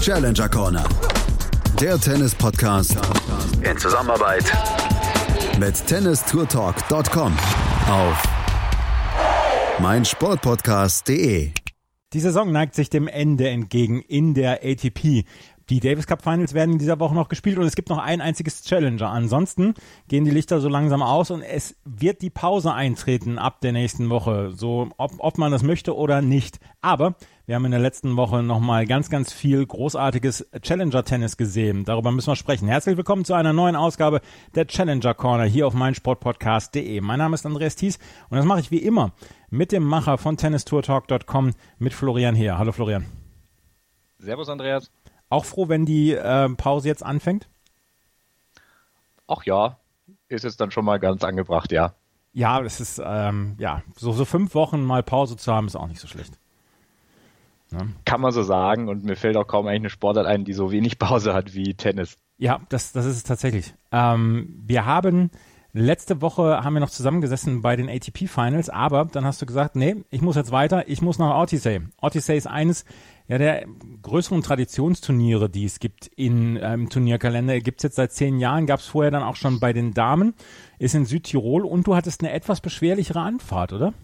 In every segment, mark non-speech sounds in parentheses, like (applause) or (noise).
Challenger Corner. Der Tennis-Podcast in Zusammenarbeit mit tennistourtalk.com auf meinsportpodcast.de. Die Saison neigt sich dem Ende entgegen in der ATP. Die Davis Cup Finals werden in dieser Woche noch gespielt und es gibt noch ein einziges Challenger. Ansonsten gehen die Lichter so langsam aus und es wird die Pause eintreten ab der nächsten Woche. So, ob, ob man das möchte oder nicht. Aber wir haben in der letzten Woche nochmal ganz, ganz viel großartiges Challenger-Tennis gesehen. Darüber müssen wir sprechen. Herzlich willkommen zu einer neuen Ausgabe der Challenger Corner hier auf meinsportpodcast.de. Mein Name ist Andreas Thies und das mache ich wie immer mit dem Macher von tennistourtalk.com mit Florian Heer. Hallo Florian. Servus Andreas. Auch froh, wenn die äh, Pause jetzt anfängt? Ach ja, ist es dann schon mal ganz angebracht, ja. Ja, es ist, ähm, ja, so, so fünf Wochen mal Pause zu haben, ist auch nicht so schlecht. Ja. Kann man so sagen und mir fällt auch kaum eigentlich eine Sportart ein, die so wenig (laughs) Pause hat wie Tennis. Ja, das, das ist es tatsächlich. Ähm, wir haben Letzte Woche haben wir noch zusammengesessen bei den ATP Finals, aber dann hast du gesagt, nee, ich muss jetzt weiter, ich muss nach Odyssey. Odyssey ist eines ja, der größeren Traditionsturniere, die es gibt in, äh, im Turnierkalender, gibt es jetzt seit zehn Jahren, gab es vorher dann auch schon bei den Damen, ist in Südtirol und du hattest eine etwas beschwerlichere Anfahrt, oder?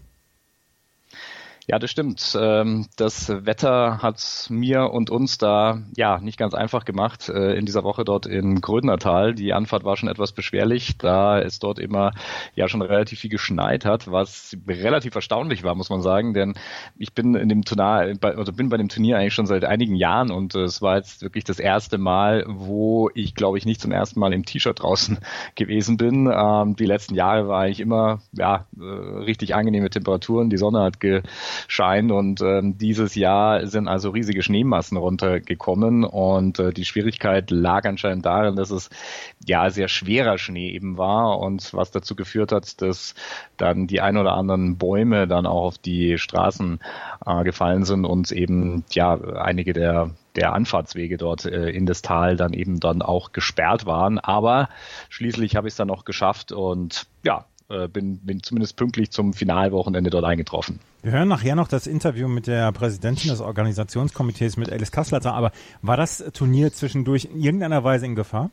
Ja, das stimmt. Ähm, das Wetter hat mir und uns da ja nicht ganz einfach gemacht äh, in dieser Woche dort in Grödnertal. Die Anfahrt war schon etwas beschwerlich, da es dort immer ja schon relativ viel geschneit hat, was relativ erstaunlich war, muss man sagen, denn ich bin in dem Turnier, also bin bei dem Turnier eigentlich schon seit einigen Jahren und es war jetzt wirklich das erste Mal, wo ich glaube ich nicht zum ersten Mal im T-Shirt draußen (laughs) gewesen bin. Ähm, die letzten Jahre war ich immer ja äh, richtig angenehme Temperaturen, die Sonne hat ge scheint. Und ähm, dieses Jahr sind also riesige Schneemassen runtergekommen und äh, die Schwierigkeit lag anscheinend darin, dass es ja sehr schwerer Schnee eben war und was dazu geführt hat, dass dann die ein oder anderen Bäume dann auch auf die Straßen äh, gefallen sind und eben ja einige der der Anfahrtswege dort äh, in das Tal dann eben dann auch gesperrt waren. Aber schließlich habe ich es dann noch geschafft und ja, äh, bin, bin zumindest pünktlich zum Finalwochenende dort eingetroffen. Wir hören nachher noch das Interview mit der Präsidentin des Organisationskomitees mit Alice Kasslater, aber war das Turnier zwischendurch in irgendeiner Weise in Gefahr?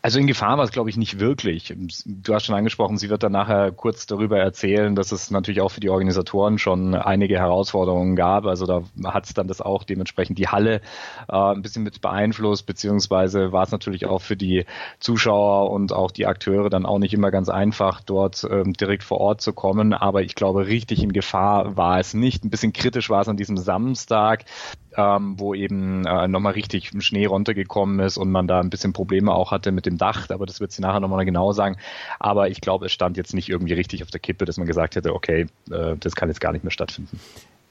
Also in Gefahr war es, glaube ich, nicht wirklich. Du hast schon angesprochen, sie wird dann nachher kurz darüber erzählen, dass es natürlich auch für die Organisatoren schon einige Herausforderungen gab. Also da hat es dann das auch dementsprechend die Halle äh, ein bisschen mit beeinflusst, beziehungsweise war es natürlich auch für die Zuschauer und auch die Akteure dann auch nicht immer ganz einfach, dort ähm, direkt vor Ort zu kommen. Aber ich glaube, richtig in Gefahr war es nicht. Ein bisschen kritisch war es an diesem Samstag ähm, wo eben äh, nochmal richtig Schnee runtergekommen ist und man da ein bisschen Probleme auch hatte mit dem Dach, aber das wird sie nachher nochmal genau sagen. Aber ich glaube, es stand jetzt nicht irgendwie richtig auf der Kippe, dass man gesagt hätte, okay, äh, das kann jetzt gar nicht mehr stattfinden.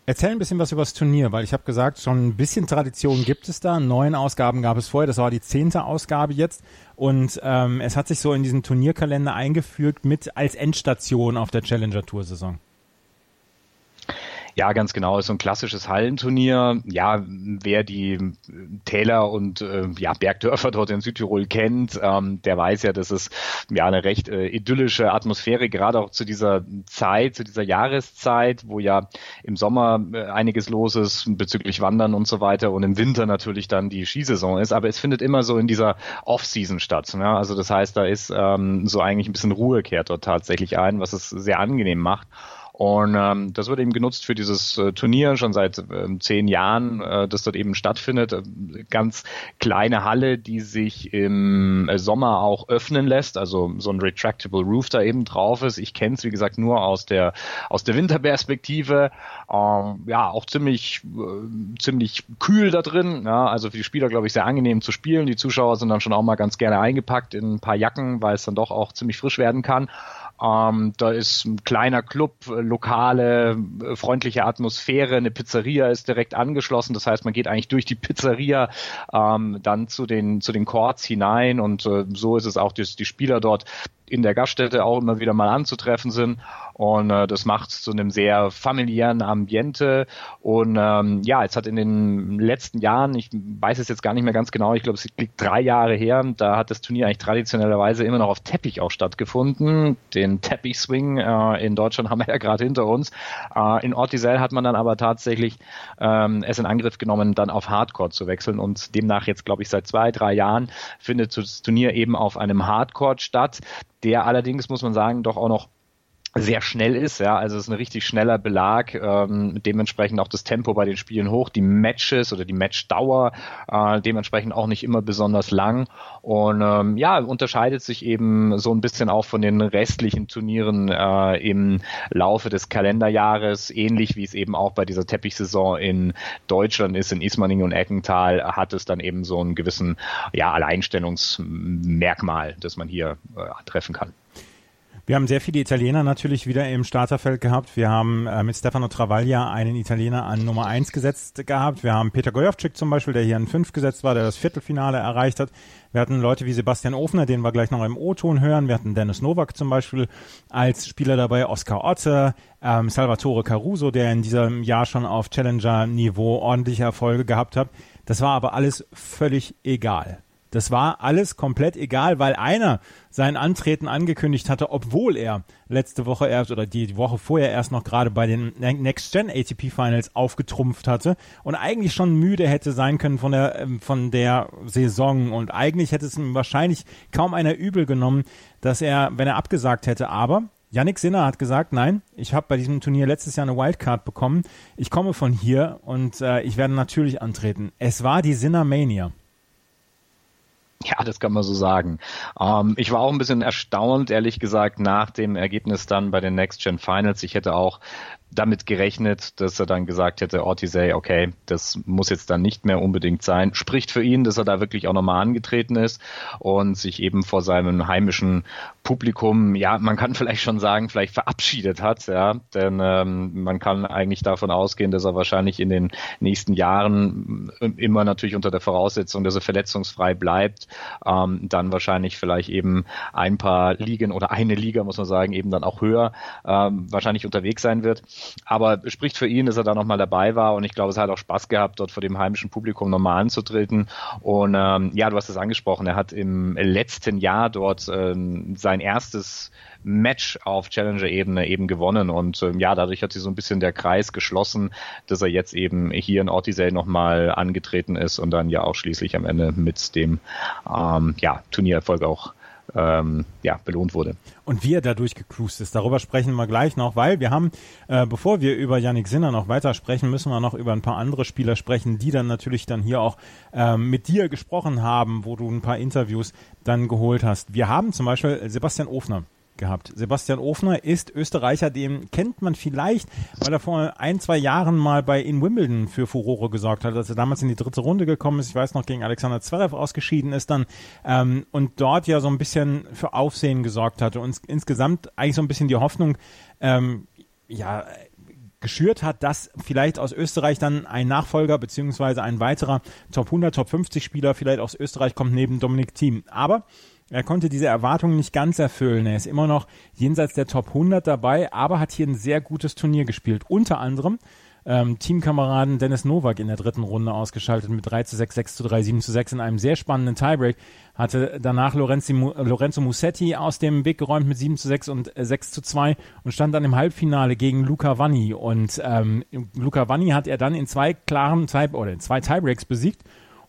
Erzähl ein bisschen was über das Turnier, weil ich habe gesagt, schon ein bisschen Tradition gibt es da. Neun Ausgaben gab es vorher, das war die zehnte Ausgabe jetzt. Und ähm, es hat sich so in diesen Turnierkalender eingefügt mit als Endstation auf der Challenger Tour Saison. Ja, ganz genau. Ist so ein klassisches Hallenturnier. Ja, wer die Täler und äh, ja, Bergdörfer dort in Südtirol kennt, ähm, der weiß ja, dass es ja eine recht äh, idyllische Atmosphäre, gerade auch zu dieser Zeit, zu dieser Jahreszeit, wo ja im Sommer äh, einiges los ist bezüglich Wandern und so weiter und im Winter natürlich dann die Skisaison ist. Aber es findet immer so in dieser Off-Season statt. Ja? Also das heißt, da ist ähm, so eigentlich ein bisschen Ruhe kehrt dort tatsächlich ein, was es sehr angenehm macht. Und ähm, das wird eben genutzt für dieses äh, Turnier schon seit äh, zehn Jahren, äh, das dort eben stattfindet. Äh, ganz kleine Halle, die sich im äh, Sommer auch öffnen lässt, also so ein retractable Roof da eben drauf ist. Ich kenne es wie gesagt nur aus der aus der Winterperspektive. Ähm, ja, auch ziemlich äh, ziemlich kühl da drin. Ja, also für die Spieler glaube ich sehr angenehm zu spielen. Die Zuschauer sind dann schon auch mal ganz gerne eingepackt in ein paar Jacken, weil es dann doch auch ziemlich frisch werden kann. Ähm, da ist ein kleiner Club, äh, lokale, äh, freundliche Atmosphäre, eine Pizzeria ist direkt angeschlossen. Das heißt, man geht eigentlich durch die Pizzeria ähm, dann zu den, zu den Courts hinein und äh, so ist es auch, dass die Spieler dort in der Gaststätte auch immer wieder mal anzutreffen sind. Und äh, das macht zu einem sehr familiären Ambiente und ähm, ja, es hat in den letzten Jahren, ich weiß es jetzt gar nicht mehr ganz genau, ich glaube, es liegt drei Jahre her, da hat das Turnier eigentlich traditionellerweise immer noch auf Teppich auch stattgefunden. Den Teppich-Swing äh, in Deutschland (laughs) haben wir ja gerade hinter uns. Äh, in Ortisel hat man dann aber tatsächlich ähm, es in Angriff genommen, dann auf Hardcore zu wechseln und demnach jetzt, glaube ich, seit zwei, drei Jahren findet das Turnier eben auf einem Hardcore statt, der allerdings, muss man sagen, doch auch noch sehr schnell ist, ja, also es ist ein richtig schneller Belag, ähm, dementsprechend auch das Tempo bei den Spielen hoch, die Matches oder die Matchdauer äh, dementsprechend auch nicht immer besonders lang. Und ähm, ja, unterscheidet sich eben so ein bisschen auch von den restlichen Turnieren äh, im Laufe des Kalenderjahres, ähnlich wie es eben auch bei dieser Teppichsaison in Deutschland ist, in Ismaning und Eckental hat es dann eben so einen gewissen ja, Alleinstellungsmerkmal, das man hier äh, treffen kann. Wir haben sehr viele Italiener natürlich wieder im Starterfeld gehabt. Wir haben äh, mit Stefano Travaglia einen Italiener an Nummer eins gesetzt gehabt. Wir haben Peter Gojovcik zum Beispiel, der hier an fünf gesetzt war, der das Viertelfinale erreicht hat. Wir hatten Leute wie Sebastian Ofner, den wir gleich noch im O-Ton hören. Wir hatten Dennis Novak zum Beispiel als Spieler dabei, Oskar Otte, ähm, Salvatore Caruso, der in diesem Jahr schon auf Challenger-Niveau ordentliche Erfolge gehabt hat. Das war aber alles völlig egal. Das war alles komplett egal, weil einer sein Antreten angekündigt hatte, obwohl er letzte Woche erst oder die Woche vorher erst noch gerade bei den Next Gen ATP Finals aufgetrumpft hatte und eigentlich schon müde hätte sein können von der ähm, von der Saison und eigentlich hätte es ihm wahrscheinlich kaum einer übel genommen, dass er, wenn er abgesagt hätte, aber Yannick Sinner hat gesagt, nein, ich habe bei diesem Turnier letztes Jahr eine Wildcard bekommen. Ich komme von hier und äh, ich werde natürlich antreten. Es war die Sinner Mania. Ja, das kann man so sagen. Ähm, ich war auch ein bisschen erstaunt, ehrlich gesagt, nach dem Ergebnis dann bei den Next Gen Finals. Ich hätte auch damit gerechnet, dass er dann gesagt hätte, Ortisei, okay, das muss jetzt dann nicht mehr unbedingt sein. Spricht für ihn, dass er da wirklich auch nochmal angetreten ist und sich eben vor seinem heimischen Publikum, ja, man kann vielleicht schon sagen, vielleicht verabschiedet hat, ja, denn ähm, man kann eigentlich davon ausgehen, dass er wahrscheinlich in den nächsten Jahren äh, immer natürlich unter der Voraussetzung, dass er verletzungsfrei bleibt, ähm, dann wahrscheinlich vielleicht eben ein paar Ligen oder eine Liga, muss man sagen, eben dann auch höher ähm, wahrscheinlich unterwegs sein wird. Aber spricht für ihn, dass er da nochmal dabei war und ich glaube, es hat auch Spaß gehabt, dort vor dem heimischen Publikum nochmal anzutreten. Und ähm, ja, du hast es angesprochen, er hat im letzten Jahr dort ähm, sein erstes Match auf Challenger-Ebene eben gewonnen. Und ähm, ja, dadurch hat sich so ein bisschen der Kreis geschlossen, dass er jetzt eben hier in Ortisei nochmal angetreten ist und dann ja auch schließlich am Ende mit dem ähm, ja, Turniererfolg auch ähm, ja, belohnt wurde. Und wie er dadurch gecruised ist, darüber sprechen wir gleich noch, weil wir haben, äh, bevor wir über Yannick Sinner noch weiter sprechen, müssen wir noch über ein paar andere Spieler sprechen, die dann natürlich dann hier auch ähm, mit dir gesprochen haben, wo du ein paar Interviews dann geholt hast. Wir haben zum Beispiel Sebastian Ofner gehabt. Sebastian Ofner ist Österreicher, den kennt man vielleicht, weil er vor ein, zwei Jahren mal bei in Wimbledon für Furore gesorgt hat, als er damals in die dritte Runde gekommen ist. Ich weiß noch, gegen Alexander Zverev ausgeschieden ist dann ähm, und dort ja so ein bisschen für Aufsehen gesorgt hatte und insgesamt eigentlich so ein bisschen die Hoffnung, ähm, ja, geschürt hat, dass vielleicht aus Österreich dann ein Nachfolger beziehungsweise ein weiterer Top 100, Top 50 Spieler vielleicht aus Österreich kommt neben Dominik Thiem. Aber er konnte diese Erwartungen nicht ganz erfüllen. Er ist immer noch jenseits der Top 100 dabei, aber hat hier ein sehr gutes Turnier gespielt. Unter anderem ähm, Teamkameraden Dennis Novak in der dritten Runde ausgeschaltet mit 3 zu 6, 6 zu 3, 7 zu 6 in einem sehr spannenden Tiebreak. Hatte danach Lorenzi, Lorenzo Musetti aus dem Weg geräumt mit 7 zu 6 und 6 zu 2 und stand dann im Halbfinale gegen Luca Vanni. Und ähm, Luca Vanni hat er dann in zwei klaren Tie oder in zwei Tiebreaks besiegt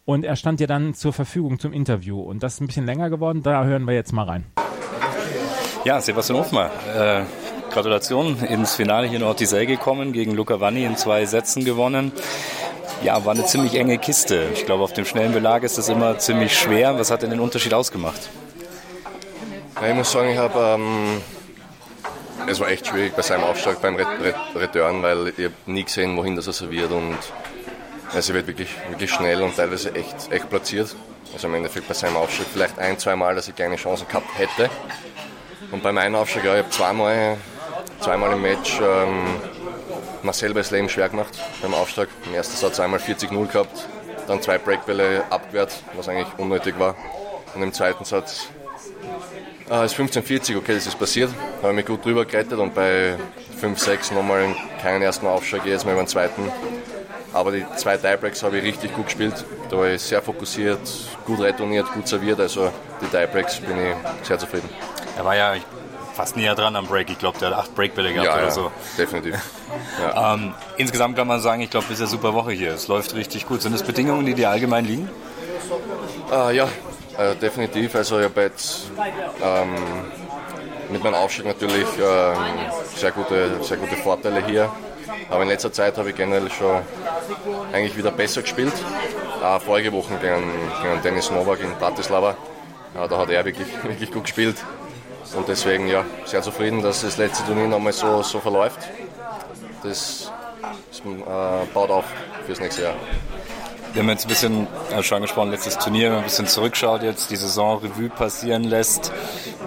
und er stand ja dann zur Verfügung zum Interview. Und das ist ein bisschen länger geworden. Da hören wir jetzt mal rein. Ja, Sebastian Hofmar. Äh, Gratulation ins Finale hier in Ortisei gekommen, gegen Luca Vanni in zwei Sätzen gewonnen. Ja, war eine ziemlich enge Kiste. Ich glaube, auf dem schnellen Belag ist das immer ziemlich schwer. Was hat denn den Unterschied ausgemacht? Ja, ich muss sagen, ich habe ähm, es war echt schwierig bei seinem Aufschlag beim Return, weil ich nie gesehen, wohin das er serviert und also wird wirklich, wirklich schnell und teilweise echt, echt platziert. Also im Endeffekt bei seinem Aufschlag vielleicht ein, zwei Mal, dass ich keine Chance gehabt hätte. Und bei meinem Aufschlag, ja, ich habe zweimal, zweimal im Match ähm, selber das Leben schwer gemacht beim Aufschlag. Im ersten Satz einmal 40-0 gehabt, dann zwei Breakbälle abgewehrt, was eigentlich unnötig war. Und im zweiten Satz Äh, ist 15,40, okay, das ist passiert. Habe mich gut drüber gerettet und bei 5,6 nochmal keinen ersten Aufschlag, jedes Mal über den zweiten. Aber die zwei Tiebreaks habe ich richtig gut gespielt. Da war ich sehr fokussiert, gut retourniert, gut serviert. Also die Tiebreaks bin ich sehr zufrieden. Er war ja fast näher dran am Break. Ich glaube, der hat acht Breakbälle gehabt ja, oder ja, so. definitiv. (laughs) Ja. Ähm, insgesamt kann man sagen, ich glaube, das ist eine super Woche hier. Es läuft richtig gut. Sind das Bedingungen, die dir allgemein liegen? Äh, ja, äh, definitiv. Also ich habe jetzt ähm, mit meinem Aufstieg natürlich ähm, sehr, gute, sehr gute Vorteile hier. Aber in letzter Zeit habe ich generell schon eigentlich wieder besser gespielt. Äh, vorige Woche gegen, gegen Dennis Novak in Bratislava. Äh, da hat er wirklich, (laughs) wirklich gut gespielt. Und deswegen ja, sehr zufrieden, dass das letzte Turnier nochmal so, so verläuft. Das, das äh, baut auf fürs nächste Jahr. Wir haben jetzt ein bisschen, ja, schon angesprochen, letztes Turnier, ein bisschen zurückschaut jetzt, die Saison Revue passieren lässt.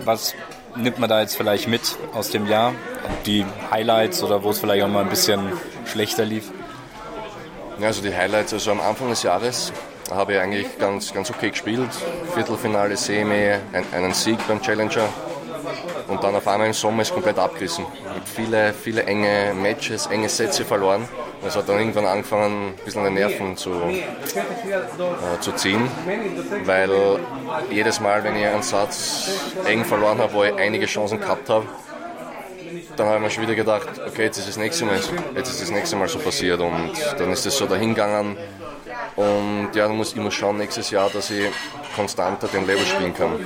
Was nimmt man da jetzt vielleicht mit aus dem Jahr? Die Highlights oder wo es vielleicht auch mal ein bisschen schlechter lief? Ja, also die Highlights, also am Anfang des Jahres habe ich eigentlich ganz, ganz okay gespielt. Viertelfinale, Semi, ein, einen Sieg beim Challenger. Und dann auf einmal im Sommer ist komplett abgerissen. Mit viele, viele enge Matches, enge Sätze verloren. Es hat dann irgendwann angefangen, ein bisschen an den Nerven zu, äh, zu ziehen, weil jedes Mal, wenn ich einen Satz eng verloren habe, wo ich einige Chancen gehabt habe, dann habe ich mir schon wieder gedacht, okay, jetzt ist das nächste Mal, jetzt ist das nächste Mal so passiert und dann ist es so dahingegangen. Und ja, dann muss ich immer schauen nächstes Jahr, dass ich konstanter den Level spielen kann. Und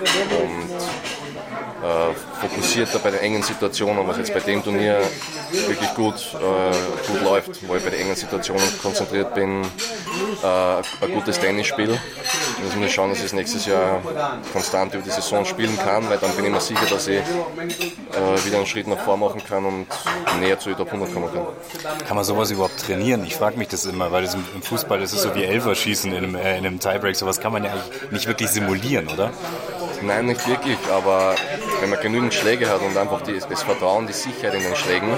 äh, fokussierter bei den engen Situationen, was jetzt bei dem Turnier wirklich gut, äh, gut läuft, wo ich bei den engen Situationen konzentriert bin, äh, ein gutes Tennis spiele. Jetzt muss ich schauen, dass ich nächstes Jahr konstant über die Saison spielen kann, weil dann bin ich mir sicher, dass ich äh, wieder einen Schritt nach vorne machen kann und näher zu Top 100 kommen kann. Kann man sowas überhaupt trainieren? Ich frage mich das immer, weil das im, Fußball das ist so wie Elferschießen in einem, äh, in einem Tiebreak. Sowas kann man ja nicht wirklich simulieren, oder? Nein, nicht wirklich, aber wenn man genügend Schläge hat und einfach die, das Vertrauen, die Sicherheit in den Schlägen,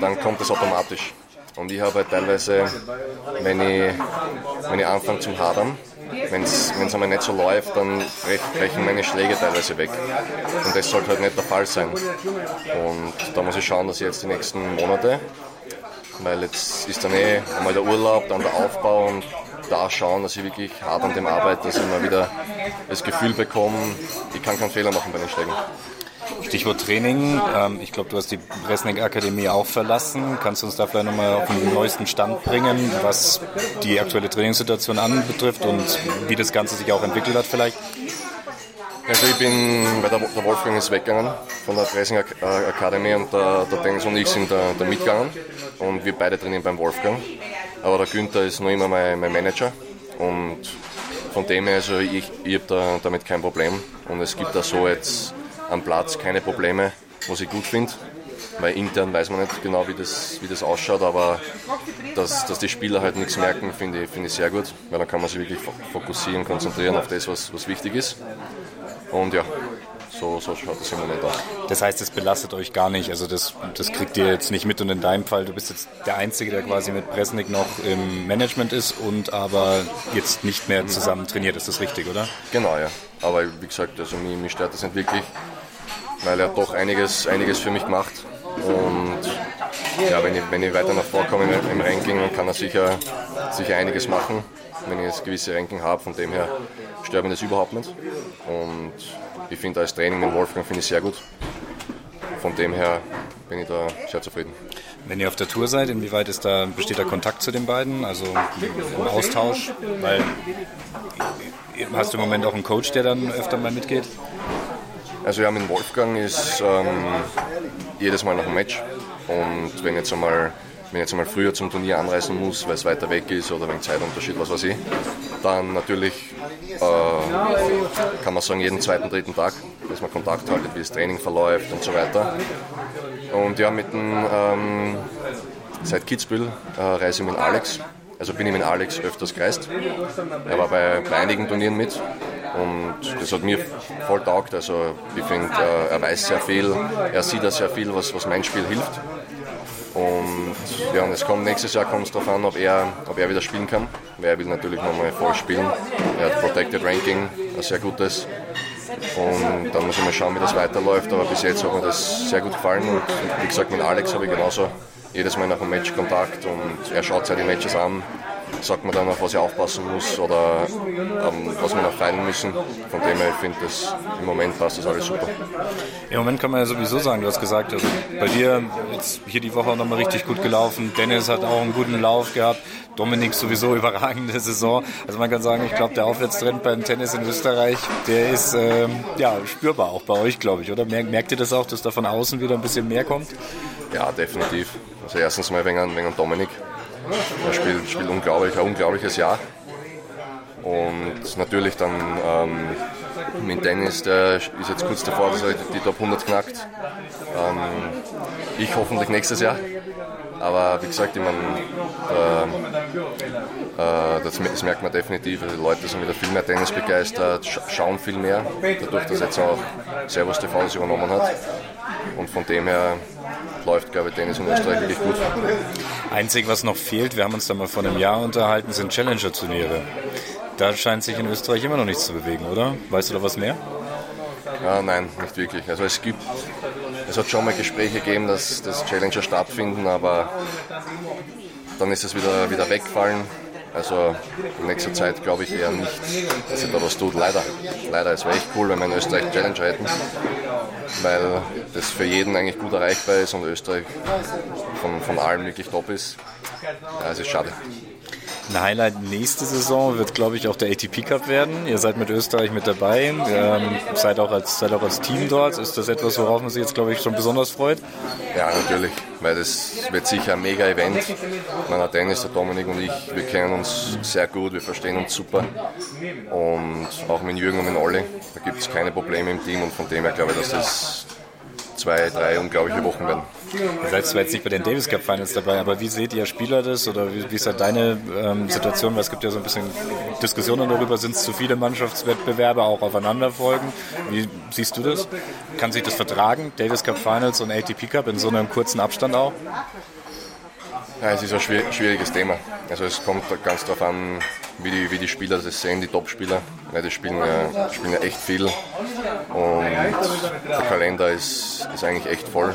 dann kommt das automatisch. Und ich habe halt teilweise, wenn ich, wenn ich anfange zum Hadern, wenn es einmal nicht so läuft, dann brechen meine Schläge teilweise weg. Und das sollte halt nicht der Fall sein. Und da muss ich schauen, dass ich jetzt die nächsten Monate, weil jetzt ist dann eh einmal der Urlaub, dann der Aufbau und da schauen, dass ich wirklich hart an dem arbeite, dass ich mal wieder das Gefühl bekomme, ich kann keinen Fehler machen bei den Schlägen. Stichwort Training. Ähm, ich glaube, du hast die Bresnik Akademie auch verlassen. Kannst du uns da vielleicht nochmal auf den neuesten Stand bringen, was die aktuelle Trainingssituation anbetrifft und wie das Ganze sich auch entwickelt hat vielleicht? Also ich bin, weil der, Wolfgang ist weggegangen von der Pressing Academy und der, der Dennis und ich sind da, da mitgegangen und wir beide trainieren beim Wolfgang. Aber der Günther ist noch immer mein, mein Manager und von dem her, also ich, ich habe da, damit kein Problem und es gibt da so jetzt am Platz keine Probleme, was ich gut finde. Weil intern weiß man nicht genau, wie das, wie das ausschaut, aber dass, dass die Spieler halt nichts merken, finde ich, find ich sehr gut, weil dann kann man sich wirklich fokussieren, konzentrieren auf das, was, was wichtig ist. Und ja, so, so schaut das im Moment aus. Das heißt, es belastet euch gar nicht. Also das, das kriegt ihr jetzt nicht mit und in deinem Fall, du bist jetzt der Einzige, der quasi mit Presnik noch im Management ist und aber jetzt nicht mehr zusammen trainiert. Ist das richtig, oder? Genau, ja. Aber wie gesagt, also mich, mich stört das nicht wirklich, weil er hat doch einiges, einiges für mich gemacht. Und ja, wenn ich, wenn ich weiter nach vorne komme im Ranking, dann kann er sicher, sicher einiges machen, wenn ich das gewisse Ranking habe. Von dem her stört mich das überhaupt nicht. Und ich finde das Training mit Wolfgang finde ich sehr gut. Von dem her bin ich da sehr zufrieden. Wenn ihr auf der Tour seid, inwieweit ist da, besteht da Kontakt zu den beiden? Also im Austausch? Weil hast du im Moment auch einen Coach, der dann öfter mal mitgeht? Also ja, mit Wolfgang ist ähm, jedes Mal nach dem Match. Und wenn jetzt einmal wenn ich jetzt einmal früher zum Turnier anreisen muss, weil es weiter weg ist oder wegen Zeitunterschied, was weiß ich, dann natürlich äh, kann man sagen, jeden zweiten, dritten Tag, dass man Kontakt haltet, wie das Training verläuft und so weiter. Und ja, mit dem, ähm, seit Kitzbühel äh, reise ich mit Alex. Also bin ich mit Alex öfters gereist. Er war bei, einigen Turnieren mit und das hat mir voll taugt. Also ich finde, äh, er weiß sehr viel, er sieht auch sehr viel, was, was mein Spiel hilft. Und ja, und es kommt nächstes Jahr kommt es darauf an, ob er, ob er wieder spielen kann. Weil er will natürlich nochmal voll spielen. Er hat Protected Ranking, ein sehr gutes. Und dann muss ich mal schauen, wie das weiterläuft. Aber bis jetzt hat mir das sehr gut gefallen. Und wie gesagt, mit Alex habe ich genauso jedes Mal nach dem Match Kontakt und er schaut sich die Matches an sagt man dann, auf was ich aufpassen muss oder ähm, was wir noch feilen müssen. Von dem her, ich finde, im Moment passt das alles super. Im Moment kann man ja sowieso sagen, du hast gesagt, also bei dir jetzt hier die Woche nochmal richtig gut gelaufen. Dennis hat auch einen guten Lauf gehabt. Dominik sowieso (laughs) überragende Saison. Also man kann sagen, ich glaube, der Aufwärtstrend beim Tennis in Österreich, der ist ähm, ja, spürbar auch bei euch, glaube ich, oder? Merkt ihr das auch, dass da von außen wieder ein bisschen mehr kommt? Ja, definitiv. Also erstens mal wegen, wegen Dominik. Er spielt, spielt unglaublich, ein unglaubliches Jahr. Und natürlich dann ähm, mit Dennis, der ist jetzt kurz davor, dass er die Top 100 knackt. Ähm, ich hoffentlich nächstes Jahr. Aber wie gesagt, ich meine, äh, das, das, merkt man definitiv. Die Leute sind wieder viel mehr Tennis begeistert, schauen viel mehr, dadurch, dass jetzt auch Servus TV das übernommen hat. Und von dem her läuft, glaube ich, Tennis in Österreich wirklich gut. Einzig, was noch fehlt, wir haben uns da mal vor einem Jahr unterhalten, sind Challenger-Turniere. Da scheint sich in Österreich immer noch nichts zu bewegen, oder? Weißt du da was mehr? Ja, nein, nicht wirklich. Also es gibt, es hat schon mal Gespräche gegeben, dass, dass Challenger stattfinden, aber dann ist es wieder, wieder weggefallen. Also in nächster Zeit glaube ich eher nicht, dass sich da was tut. Leider. Leider. Es wäre echt cool, wenn wir in Österreich Challenger hätten, weil das für jeden eigentlich gut erreichbar ist und Österreich von, von allem wirklich top ist. Ja, es ist schade. Ein Highlight nächste Saison wird, glaube ich, auch der ATP Cup werden. Ihr seid mit Österreich mit dabei, ähm, seid, auch als, seid auch als Team dort. Ist das etwas, worauf man sich jetzt, glaube ich, schon besonders freut? Ja, natürlich, weil das wird sicher ein mega Event. Meiner Dennis, der Dominik und ich, wir kennen uns sehr gut, wir verstehen uns super. Und auch mit Jürgen und mit Olli, da gibt es keine Probleme im Team und von dem her glaube ich, dass das zwei, drei unglaubliche Wochen werden. Ihr seid zwar jetzt nicht bei den Davis Cup Finals dabei, aber wie seht ihr Spieler das oder wie, wie ist da deine ähm, Situation? Weil es gibt ja so ein bisschen Diskussionen darüber, sind es zu viele Mannschaftswettbewerbe auch aufeinander folgen? Wie siehst du das? Kann sich das vertragen, Davis Cup Finals und ATP Cup in so einem kurzen Abstand auch? Ja, es ist ein schwieriges Thema. Also es kommt ganz darauf an, wie die, wie die Spieler das sehen, die Top-Spieler. Ja, die spielen ja, spielen ja echt viel und der Kalender ist, ist eigentlich echt voll.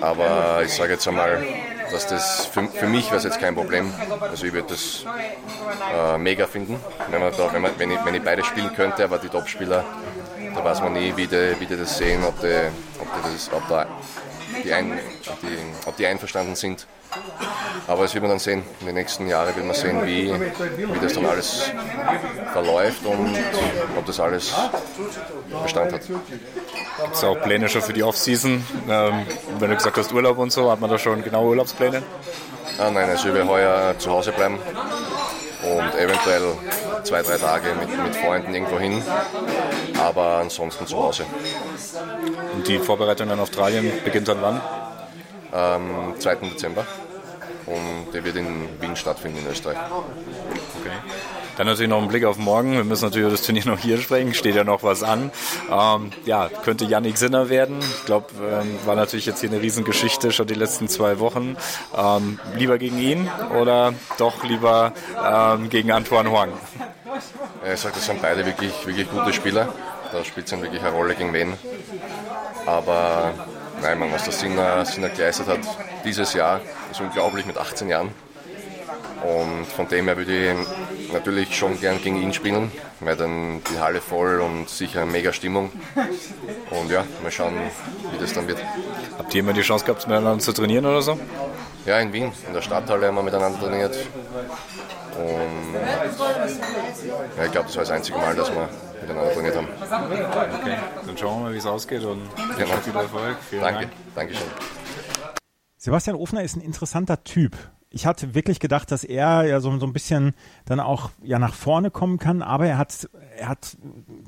Aber ich sage jetzt einmal, dass das für, für mich wäre jetzt kein Problem. Also ich würde das äh, mega finden, wenn, man da, wenn, man, wenn, ich, wenn ich beide spielen könnte, aber die Top-Spieler, da weiß man nie, wie die, wie die das sehen, ob die, ob die, das, ob da die, ein, die, ob die einverstanden sind. Aber das wird man dann sehen. In den nächsten Jahren wird man sehen, wie, wie das dann alles verläuft und ob das alles Bestand hat. Gibt es auch Pläne schon für die Offseason? Ähm, wenn du gesagt hast Urlaub und so, hat man da schon genaue Urlaubspläne? Ah, nein, also ich will heuer zu Hause bleiben und eventuell zwei, drei Tage mit, mit Freunden irgendwo hin, aber ansonsten zu Hause. Und die Vorbereitung in Australien beginnt dann wann? Am 2. Dezember und der wird in Wien stattfinden in Österreich. Okay. Dann natürlich noch ein Blick auf morgen. Wir müssen natürlich über das Turnier noch hier sprechen. Steht ja noch was an. Ähm, ja, könnte Yannick Sinner werden. Ich glaube, ähm, war natürlich jetzt hier eine Riesengeschichte schon die letzten zwei Wochen. Ähm, lieber gegen ihn oder doch lieber ähm, gegen Antoine Huang? Ich sage, das sind beide wirklich, wirklich gute Spieler. Da spielt es dann wirklich eine Rolle gegen wen. Aber nein, man, was der Sinner, Sinner geleistet hat dieses Jahr, ist unglaublich mit 18 Jahren. Und von dem her würde ich natürlich schon gern gegen ihn spielen, weil dann die Halle voll und sicher eine mega Stimmung. Und ja, mal schauen, wie das dann wird. Habt ihr immer die Chance gehabt, miteinander zu trainieren oder so? Ja, in Wien, in der Stadthalle haben wir miteinander trainiert. Und ja, ich glaube, das war das einzige Mal, dass wir miteinander trainiert haben. Okay, dann schauen wir mal, wie es ausgeht und genau. viel Erfolg. Vielen Danke, Dank. Dankeschön. Sebastian Ofner ist ein interessanter Typ ich hatte wirklich gedacht, dass er ja so, so ein bisschen dann auch ja nach vorne kommen kann, aber er hat, er hat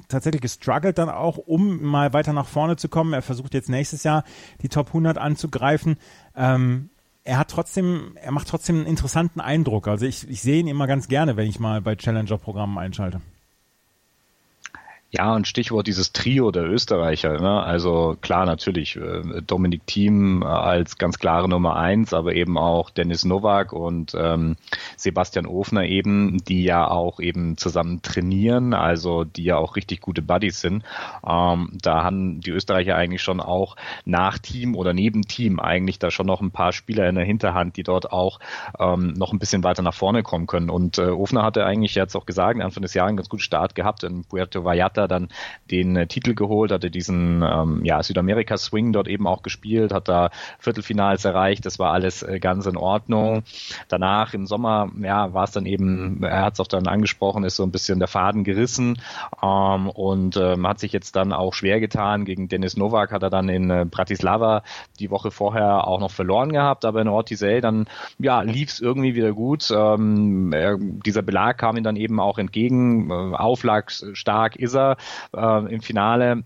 tatsächlich gestruggelt dann auch, um mal weiter nach vorne zu kommen. Er versucht jetzt nächstes Jahr die Top 100 anzugreifen. Ähm, er hat trotzdem, er macht trotzdem einen interessanten Eindruck. Also ich, ich sehe ihn immer ganz gerne, wenn ich mal bei Challenger-Programmen einschalte. Ja, und Stichwort dieses Trio der Österreicher. Ne? Also klar, natürlich äh, Dominik Thiem äh, als ganz klare Nummer eins, aber eben auch Dennis Nowak und ähm, Sebastian Ofner eben, die ja auch eben zusammen trainieren, also die ja auch richtig gute Buddies sind. Ähm, da haben die Österreicher eigentlich schon auch nach Team oder neben Team eigentlich da schon noch ein paar Spieler in der Hinterhand, die dort auch ähm, noch ein bisschen weiter nach vorne kommen können. Und äh, Ofner hatte eigentlich jetzt auch gesagt, Anfang des Jahres einen ganz guten Start gehabt in Puerto Vallarta er dann den äh, Titel geholt, hatte diesen ähm, ja, Südamerika-Swing dort eben auch gespielt, hat da Viertelfinals erreicht, das war alles äh, ganz in Ordnung. Danach im Sommer, ja, war es dann eben, er hat es auch dann angesprochen, ist so ein bisschen der Faden gerissen ähm, und ähm, hat sich jetzt dann auch schwer getan. Gegen Dennis Novak hat er dann in äh, Bratislava die Woche vorher auch noch verloren gehabt, aber in Ortisei dann ja, lief es irgendwie wieder gut. Ähm, er, dieser Belag kam ihm dann eben auch entgegen, äh, auflagsstark ist er äh, im Finale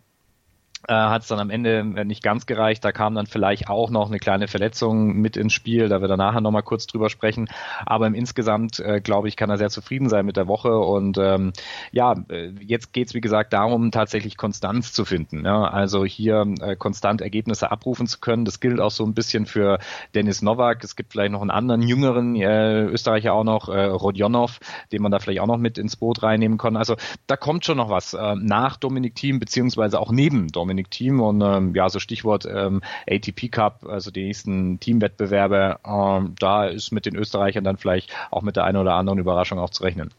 äh, hat es dann am Ende nicht ganz gereicht. Da kam dann vielleicht auch noch eine kleine Verletzung mit ins Spiel, da wir da nachher nochmal kurz drüber sprechen. Aber im insgesamt, äh, glaube ich, kann er sehr zufrieden sein mit der Woche. Und ähm, ja, äh, jetzt geht's wie gesagt darum, tatsächlich Konstanz zu finden. Ja? Also hier äh, konstant Ergebnisse abrufen zu können. Das gilt auch so ein bisschen für Dennis Novak. Es gibt vielleicht noch einen anderen jüngeren äh, Österreicher auch noch, äh, Rodionov, den man da vielleicht auch noch mit ins Boot reinnehmen kann. Also da kommt schon noch was äh, nach Dominik Thiem, beziehungsweise auch neben Dominik Dominik Thiem und ähm, ja, so Stichwort ähm, ATP Cup, also die nächsten Teamwettbewerbe, ähm, da ist mit den Österreichern dann vielleicht auch mit der einen oder anderen Überraschung auch zu rechnen.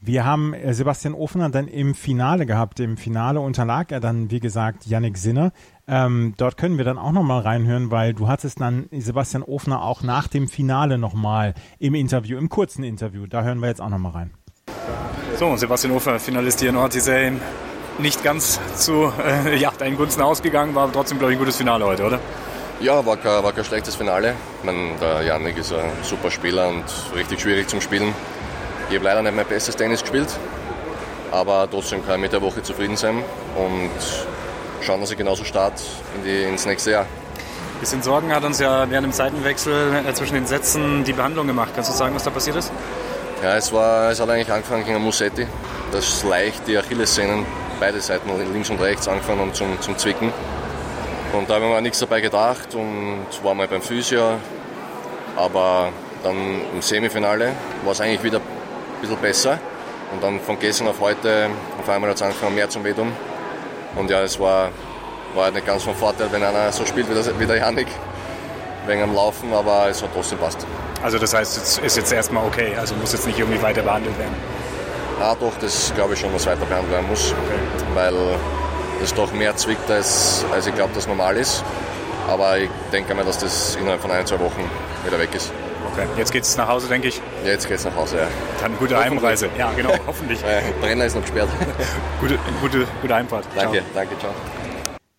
Wir haben äh, Sebastian Ofner dann im Finale gehabt. Im Finale unterlag er dann, wie gesagt, Yannick Sinner. Ähm, dort können wir dann auch nochmal reinhören, weil du hattest dann Sebastian Ofner auch nach dem Finale nochmal im Interview, im kurzen Interview. Da hören wir jetzt auch nochmal rein. So, Sebastian Ofner, Finalist hier in Ortisei nicht ganz zu äh, ja, deinen Gunsten ausgegangen, war trotzdem, glaube ich, ein gutes Finale heute, oder? Ja, war kein, war kein schlechtes Finale. Ich meine, der Janik ist ein super Spieler und richtig schwierig zum Spielen. Ich habe leider nicht mein bestes Tennis gespielt, aber trotzdem kann ich mit der Woche zufrieden sein und schauen, dass ich genauso start in die, ins nächste Jahr. Ein bisschen Sorgen hat uns ja während dem Zeitenwechsel äh, zwischen den Sätzen die Behandlung gemacht. Kannst du sagen, was da passiert ist? Ja, es, war, es hat eigentlich angefangen gegen Musetti. Das leicht die Achillessehnen beide Seiten, links und rechts, angefangen zum, zum Zwicken. Und da haben wir nichts dabei gedacht und war mal beim Physio. Aber dann im Semifinale war es eigentlich wieder ein bisschen besser. Und dann von gestern auf heute auf einmal hat es angefangen mehr zum Wehtun. Und ja, es war, war halt nicht ganz von Vorteil, wenn einer so spielt wie, das, wie der Janik, wegen am Laufen, aber es hat trotzdem passt. Also das heißt, es ist jetzt erstmal okay, also muss jetzt nicht irgendwie weiter behandelt werden? Ah, doch, das glaube ich schon, was weiter behandelt werden muss, weil es doch mehr zwickt, als, als ich glaube, das normal ist. Aber ich denke mal, dass das innerhalb von ein, zwei Wochen wieder weg ist. Okay, jetzt geht es nach Hause, denke ich. Ja, jetzt geht es nach Hause, ja. Dann gute Heimreise. Ja, genau, hoffentlich. (laughs) Brenner ist noch gesperrt. (laughs) gute, gute, gute Heimfahrt. Danke, ciao. danke, ciao.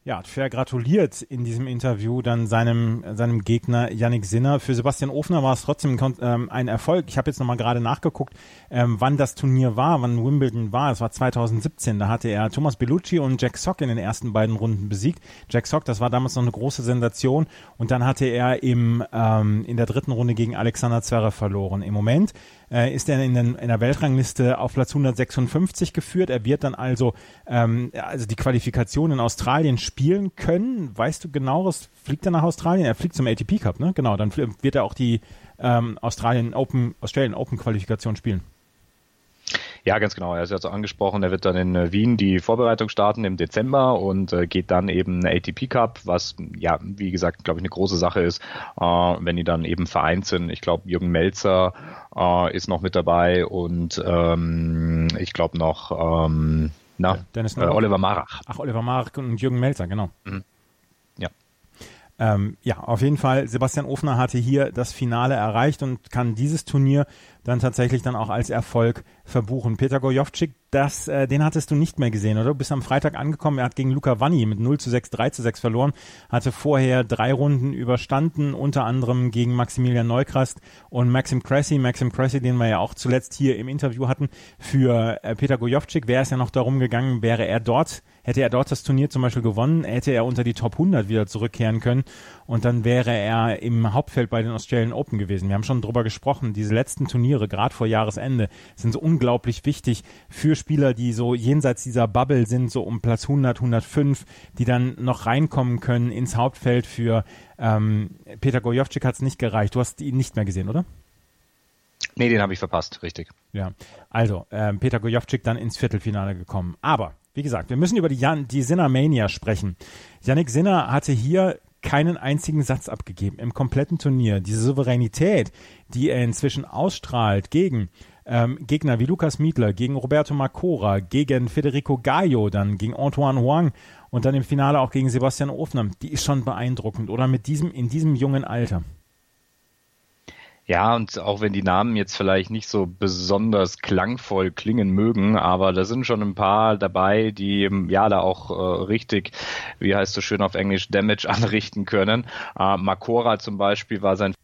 Ja, hat fair gratuliert in diesem Interview dann seinem, seinem Gegner Yannick Sinner. Für Sebastian Ofner war es trotzdem ähm, ein Erfolg. Ich habe jetzt nochmal gerade nachgeguckt, ähm, wann das Turnier war, wann Wimbledon war. Es war 2017. Da hatte er Thomas Bellucci und Jack Sock in den ersten beiden Runden besiegt. Jack Sock, das war damals noch eine große Sensation. Und dann hatte er im, ähm, in der dritten Runde gegen Alexander Zverev verloren. Im Moment äh, ist er in, den, in der Weltrangliste auf Platz 156 geführt. Er wird dann also, ähm, also die Qualifikation in Australien spielen können. Weißt du genaueres? Fliegt er nach Australien? Er fliegt zum ATP Cup, ne? Genau, dann wird er auch die ähm, Australien Open, Australian Open Qualifikation spielen. Ja, ganz genau. Er ist ja so angesprochen, er wird dann in äh, Wien die Vorbereitung starten im Dezember und äh, geht dann eben ATP Cup, was ja, wie gesagt, glaube ich, eine große Sache ist, äh, wenn die dann eben vereint sind. Ich glaube, Jürgen Melzer äh, ist noch mit dabei und ähm, ich glaube noch ähm, na, Dennis äh, Oliver Marach. Ach, Oliver Marach und Jürgen Melzer, genau. Mhm. Ähm, ja, auf jeden Fall, Sebastian Ofner hatte hier das Finale erreicht und kann dieses Turnier dann tatsächlich dann auch als Erfolg verbuchen. Peter Gojovcik, das, äh, den hattest du nicht mehr gesehen, oder? Du bist am Freitag angekommen, er hat gegen Luca Vanni mit 0 zu 6, 3 zu 6 verloren, hatte vorher drei Runden überstanden, unter anderem gegen Maximilian Neukrast und Maxim Cressy. Maxim Cressy, den wir ja auch zuletzt hier im Interview hatten, für äh, Peter Gojovcik wäre es ja noch darum gegangen, wäre er dort Hätte er dort das Turnier zum Beispiel gewonnen, hätte er unter die Top 100 wieder zurückkehren können und dann wäre er im Hauptfeld bei den Australian Open gewesen. Wir haben schon drüber gesprochen, diese letzten Turniere gerade vor Jahresende, sind so unglaublich wichtig für Spieler, die so jenseits dieser Bubble sind, so um Platz 100, 105, die dann noch reinkommen können ins Hauptfeld für ähm, Peter Gojovcik hat es nicht gereicht. Du hast ihn nicht mehr gesehen, oder? Nee, den habe ich verpasst, richtig. Ja, also ähm, Peter Gojovcik dann ins Viertelfinale gekommen. Aber, wie gesagt, wir müssen über die, Jan die Sinner Mania sprechen. Yannick Sinner hatte hier keinen einzigen Satz abgegeben im kompletten Turnier. Diese Souveränität, die er inzwischen ausstrahlt gegen ähm, Gegner wie Lukas Miedler, gegen Roberto Macora, gegen Federico Gallo, dann gegen Antoine Huang und dann im Finale auch gegen Sebastian Ofner, die ist schon beeindruckend, oder mit diesem, in diesem jungen Alter. Ja, und auch wenn die Namen jetzt vielleicht nicht so besonders klangvoll klingen mögen, aber da sind schon ein paar dabei, die ja da auch äh, richtig, wie heißt so schön auf Englisch, Damage (laughs) anrichten können. Äh, Makora zum Beispiel war sein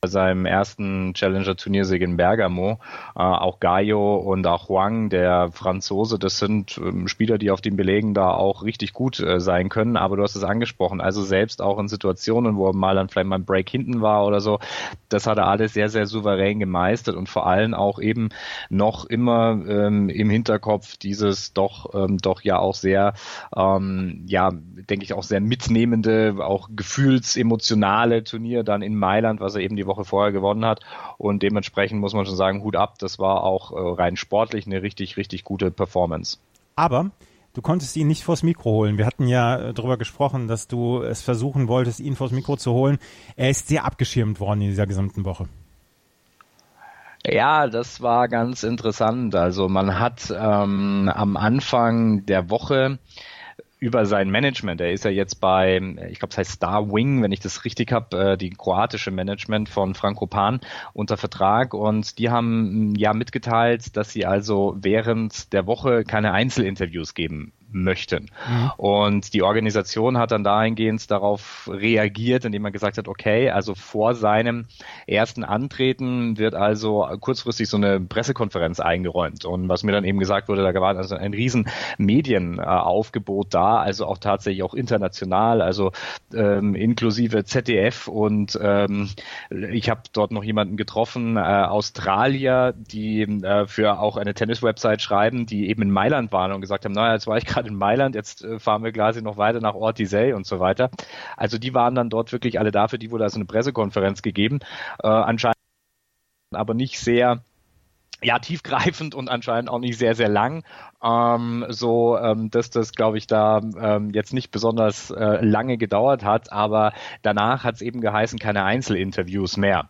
bei seinem ersten Challenger-Turniersieg in Bergamo. Äh, auch Gaio und auch Huang, der Franzose, das sind ähm, Spieler, die auf den Belegen da auch richtig gut äh, sein können. Aber du hast es angesprochen, also selbst auch in Situationen, wo mal dann vielleicht mal ein Break hinten war oder so, das hat er alles sehr, sehr souverän gemeistert und vor allem auch eben noch immer ähm, im Hinterkopf dieses doch, ähm, doch ja auch sehr, ähm, ja, denke ich auch sehr mitnehmende, auch gefühlsemotionale Turnier dann in Mailand, was er eben die Woche vorher gewonnen hat. Und dementsprechend muss man schon sagen, Hut ab, das war auch äh, rein sportlich eine richtig, richtig gute Performance. Aber du konntest ihn nicht vors Mikro holen. Wir hatten ja äh, darüber gesprochen, dass du es versuchen wolltest, ihn vors Mikro zu holen. Er ist sehr abgeschirmt worden in dieser gesamten Woche. Ja, das war ganz interessant. Also man hat ähm, am Anfang der Woche über sein Management. Er ist ja jetzt bei, ich glaube, es heißt Star Wing, wenn ich das richtig habe, äh, die kroatische Management von Franco Pan unter Vertrag und die haben ja mitgeteilt, dass sie also während der Woche keine Einzelinterviews geben möchten. Mhm. Und die Organisation hat dann dahingehend darauf reagiert, indem man gesagt hat, okay, also vor seinem ersten Antreten wird also kurzfristig so eine Pressekonferenz eingeräumt. Und was mir dann eben gesagt wurde, da war also ein riesen Medienaufgebot da, also auch tatsächlich auch international, also ähm, inklusive ZDF und ähm, ich habe dort noch jemanden getroffen, äh, Australier, die äh, für auch eine Tennis-Website schreiben, die eben in Mailand waren und gesagt haben, naja, jetzt war ich gerade in Mailand, jetzt äh, fahren wir quasi noch weiter nach Ortisei und so weiter. Also die waren dann dort wirklich alle dafür, die wurde also eine Pressekonferenz gegeben. Äh, anscheinend aber nicht sehr ja, tiefgreifend und anscheinend auch nicht sehr, sehr lang. Ähm, so, ähm, dass das, glaube ich, da ähm, jetzt nicht besonders äh, lange gedauert hat, aber danach hat es eben geheißen, keine Einzelinterviews mehr.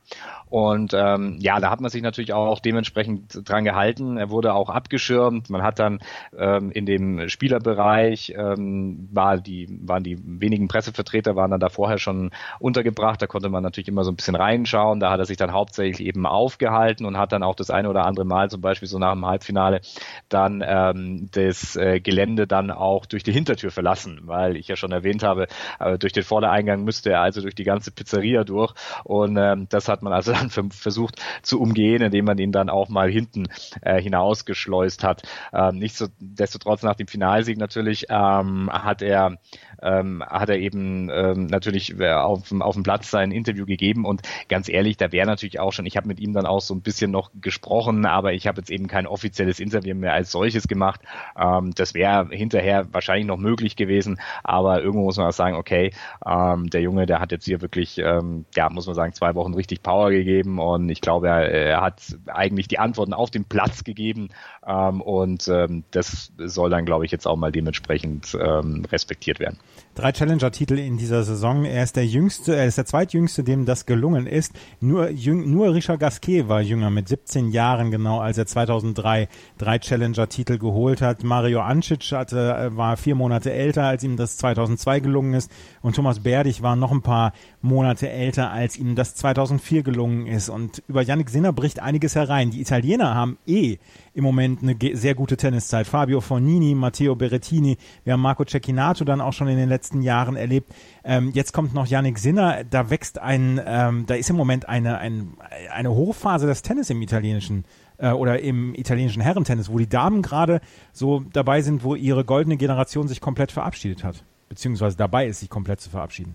Und ähm, ja, da hat man sich natürlich auch dementsprechend dran gehalten. Er wurde auch abgeschirmt. Man hat dann ähm, in dem Spielerbereich ähm, war die, waren die wenigen Pressevertreter waren dann da vorher schon untergebracht. Da konnte man natürlich immer so ein bisschen reinschauen. Da hat er sich dann hauptsächlich eben aufgehalten und hat dann auch das eine oder andere Mal, zum Beispiel so nach dem Halbfinale, dann ähm, das äh, Gelände dann auch durch die Hintertür verlassen, weil ich ja schon erwähnt habe, äh, durch den Vordereingang müsste er also durch die ganze Pizzeria durch. Und ähm, das hat man also (laughs) dann versucht zu umgehen, indem man ihn dann auch mal hinten äh, hinausgeschleust hat. Ähm, nichtsdestotrotz nach dem Finalsieg natürlich ähm, hat er ähm, hat er eben ähm, natürlich äh, auf, auf dem Platz sein Interview gegeben. Und ganz ehrlich, da wäre natürlich auch schon, ich habe mit ihm dann auch so ein bisschen noch gesprochen, aber ich habe jetzt eben kein offizielles Interview mehr als solches gemacht. Ähm, das wäre hinterher wahrscheinlich noch möglich gewesen, aber irgendwo muss man auch sagen, okay, ähm, der Junge, der hat jetzt hier wirklich, ähm, ja, muss man sagen, zwei Wochen richtig Power gegeben. Und ich glaube, er, er hat eigentlich die Antworten auf dem Platz gegeben ähm, und ähm, das soll dann, glaube ich, jetzt auch mal dementsprechend ähm, respektiert werden. Drei Challenger-Titel in dieser Saison. Er ist der jüngste, er ist der zweitjüngste, dem das gelungen ist. Nur, jüng, nur Richard Gasquet war jünger mit 17 Jahren genau, als er 2003 drei Challenger-Titel geholt hat. Mario Ancic hatte, war vier Monate älter, als ihm das 2002 gelungen ist. Und Thomas Berdig war noch ein paar Monate älter, als ihm das 2004 gelungen ist. Und über Yannick Sinner bricht einiges herein. Die Italiener haben eh im Moment eine sehr gute Tenniszeit. Fabio Fornini, Matteo Berrettini, wir haben Marco Cecchinato dann auch schon in den letzten Jahren erlebt. Ähm, jetzt kommt noch Yannick Sinner, da wächst ein, ähm, da ist im Moment eine, ein, eine Hochphase des Tennis im italienischen äh, oder im italienischen Herrentennis, wo die Damen gerade so dabei sind, wo ihre goldene Generation sich komplett verabschiedet hat, beziehungsweise dabei ist, sich komplett zu verabschieden.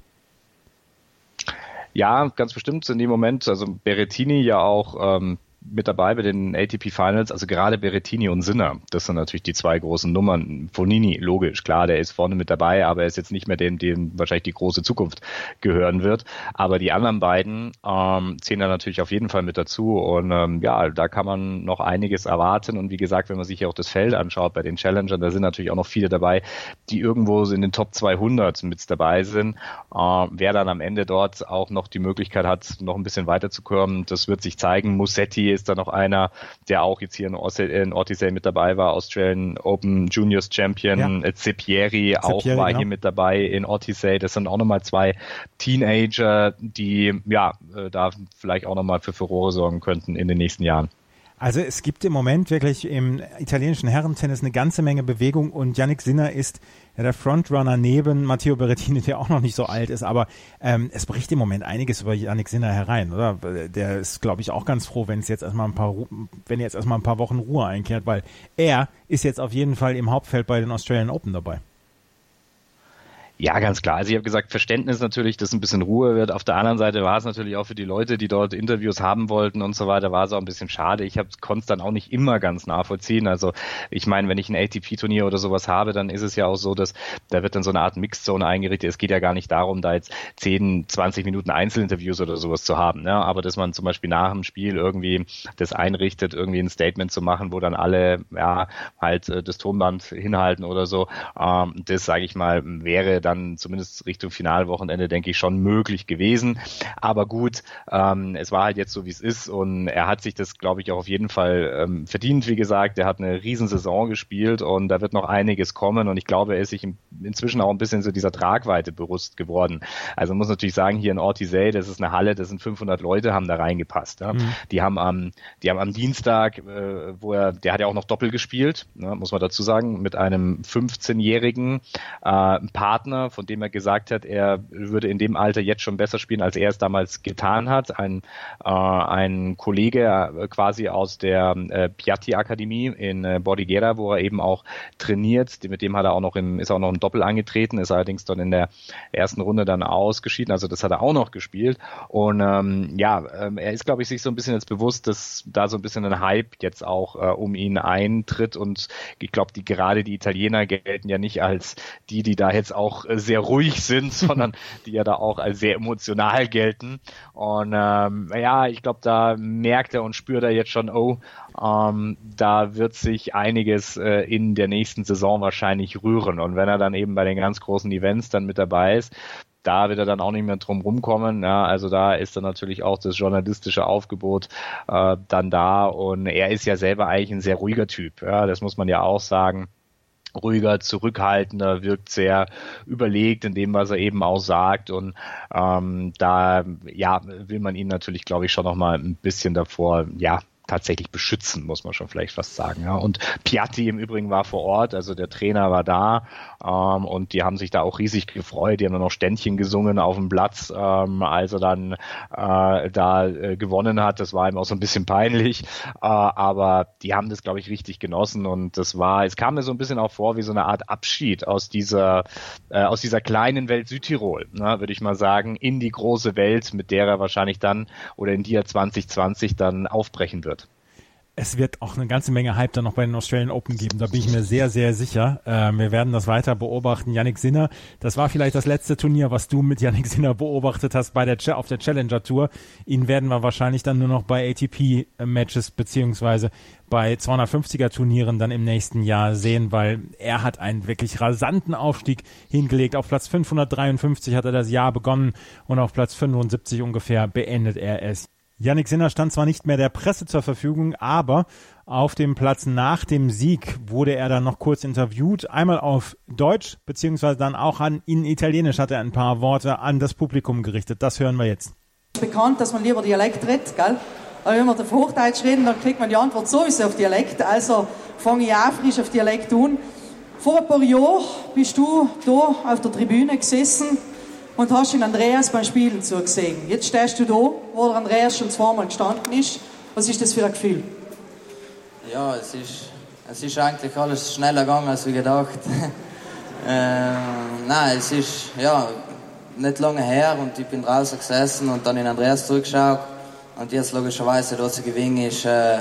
Ja, ganz bestimmt in dem Moment, also Berettini ja auch ähm, mit dabei bei den ATP Finals, also gerade Berettini und Sinner, das sind natürlich die zwei großen Nummern. Fonini, logisch, klar, der ist vorne mit dabei, aber er ist jetzt nicht mehr dem, dem wahrscheinlich die große Zukunft gehören wird. Aber die anderen beiden ähm, zählen da natürlich auf jeden Fall mit dazu und ähm, ja, da kann man noch einiges erwarten und wie gesagt, wenn man sich hier auch das Feld anschaut bei den Challengern, da sind natürlich auch noch viele dabei, die irgendwo in den Top 200 mit dabei sind. Äh, wer dann am Ende dort auch noch die Möglichkeit hat, noch ein bisschen weiterzukommen, das wird sich zeigen. Musetti ist da noch einer, der auch jetzt hier in, in Ortisei mit dabei war, Australian Open Juniors Champion, ja. Äh, Zepieri auch war genau. hier mit dabei in Ortisei. Das sind auch nochmal zwei Teenager, die ja äh, da vielleicht auch nochmal für Furore sorgen könnten in den nächsten Jahren. Also es gibt im Moment wirklich im italienischen Herrentennis eine ganze Menge Bewegung und Yannick Sinner ist ja, der Frontrunner neben Matteo Berrettini, der auch noch nicht so alt ist, aber ähm, es bricht im Moment einiges über Yannick Sinner herein, oder? Der ist, glaube ich, auch ganz froh, wenn es jetzt erstmal ein paar, wenn jetzt erstmal ein paar Wochen Ruhe einkehrt, weil er ist jetzt auf jeden Fall im Hauptfeld bei den Australian Open dabei. Ja, ganz klar. Also ich habe gesagt, Verständnis natürlich, dass ein bisschen Ruhe wird. Auf der anderen Seite war es natürlich auch für die Leute, die dort Interviews haben wollten und so weiter, war es auch ein bisschen schade. Ich konnte es dann auch nicht immer ganz nachvollziehen. Also ich meine, wenn ich ein ATP-Turnier oder sowas habe, dann ist es ja auch so, dass da wird dann so eine Art Mixzone eingerichtet. Es geht ja gar nicht darum, da jetzt 10, 20 Minuten Einzelinterviews oder sowas zu haben. Ne? Aber dass man zum Beispiel nach dem Spiel irgendwie das einrichtet, irgendwie ein Statement zu machen, wo dann alle ja halt äh, das Tonband hinhalten oder so, ähm, das sage ich mal, wäre dann dann zumindest Richtung Finalwochenende, denke ich, schon möglich gewesen. Aber gut, ähm, es war halt jetzt so, wie es ist und er hat sich das, glaube ich, auch auf jeden Fall ähm, verdient. Wie gesagt, er hat eine Riesensaison gespielt und da wird noch einiges kommen und ich glaube, er ist sich inzwischen auch ein bisschen so dieser Tragweite bewusst geworden. Also man muss natürlich sagen, hier in Ortisei, das ist eine Halle, das sind 500 Leute, haben da reingepasst. Ja. Mhm. Die haben am, die haben am Dienstag, äh, wo er, der hat ja auch noch Doppel gespielt, ne, muss man dazu sagen, mit einem 15-jährigen äh, Partner von dem er gesagt hat, er würde in dem Alter jetzt schon besser spielen, als er es damals getan hat. Ein, äh, ein Kollege äh, quasi aus der äh, Piatti Akademie in äh, Bordighera, wo er eben auch trainiert. Mit dem hat er auch noch im, ist auch noch im Doppel angetreten, ist allerdings dann in der ersten Runde dann ausgeschieden. Also das hat er auch noch gespielt. Und ähm, ja, ähm, er ist, glaube ich, sich so ein bisschen jetzt bewusst, dass da so ein bisschen ein Hype jetzt auch äh, um ihn eintritt. Und ich glaube, die gerade die Italiener gelten ja nicht als die, die da jetzt auch äh, sehr ruhig sind, (laughs) sondern die ja da auch als sehr emotional gelten. Und ähm, ja, ich glaube, da merkt er und spürt er jetzt schon, oh, ähm, da wird sich einiges äh, in der nächsten Saison wahrscheinlich rühren. Und wenn er dann eben bei den ganz großen Events dann mit dabei ist, da wird er dann auch nicht mehr drum rumkommen. Ja, also da ist dann natürlich auch das journalistische Aufgebot äh, dann da und er ist ja selber eigentlich ein sehr ruhiger Typ. Ja, das muss man ja auch sagen ruhiger, zurückhaltender, wirkt sehr überlegt in dem, was er eben auch sagt. Und ähm, da ja, will man ihn natürlich, glaube ich, schon noch mal ein bisschen davor, ja, tatsächlich beschützen, muss man schon vielleicht fast sagen. Ja. Und Piatti im Übrigen war vor Ort, also der Trainer war da ähm, und die haben sich da auch riesig gefreut. Die haben dann noch Ständchen gesungen auf dem Platz, ähm, als er dann äh, da äh, gewonnen hat. Das war ihm auch so ein bisschen peinlich, äh, aber die haben das, glaube ich, richtig genossen und das war, es kam mir so ein bisschen auch vor wie so eine Art Abschied aus dieser, äh, aus dieser kleinen Welt Südtirol, ne, würde ich mal sagen, in die große Welt, mit der er wahrscheinlich dann oder in die er 2020 dann aufbrechen wird es wird auch eine ganze Menge Hype dann noch bei den Australian Open geben. Da bin ich mir sehr, sehr sicher. Ähm, wir werden das weiter beobachten. Yannick Sinner, das war vielleicht das letzte Turnier, was du mit Yannick Sinner beobachtet hast bei der auf der Challenger Tour. Ihn werden wir wahrscheinlich dann nur noch bei ATP Matches beziehungsweise bei 250er Turnieren dann im nächsten Jahr sehen, weil er hat einen wirklich rasanten Aufstieg hingelegt. Auf Platz 553 hat er das Jahr begonnen und auf Platz 75 ungefähr beendet er es. Yannick Sinner stand zwar nicht mehr der Presse zur Verfügung, aber auf dem Platz nach dem Sieg wurde er dann noch kurz interviewt. Einmal auf Deutsch, beziehungsweise dann auch an, in Italienisch hat er ein paar Worte an das Publikum gerichtet. Das hören wir jetzt. Bekannt, dass man lieber Dialekt redet, gell? Aber wenn man auf Hochdeutsch reden, dann kriegt man die Antwort sowieso auf Dialekt. Also fange ich auch frisch auf Dialekt an. Vor ein paar Jahren bist du da auf der Tribüne gesessen und hast ihn Andreas beim Spielen zugesehen. Jetzt stehst du da, wo der Andreas schon zweimal gestanden ist. Was ist das für ein Gefühl? Ja, es ist, es ist eigentlich alles schneller gegangen als wir gedacht. (laughs) äh, nein, es ist ja, nicht lange her und ich bin draußen gesessen und dann in Andreas zugeschaut und jetzt logischerweise dort zu gewinnen ist äh,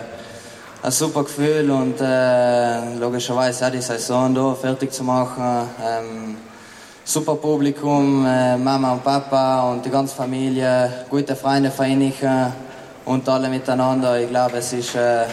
ein super Gefühl und äh, logischerweise auch die Saison da fertig zu machen. Ähm, super Publikum, äh, Mama und Papa und die ganze Familie, gute Freunde vereinigen und alle miteinander. Ich glaube, es ist äh,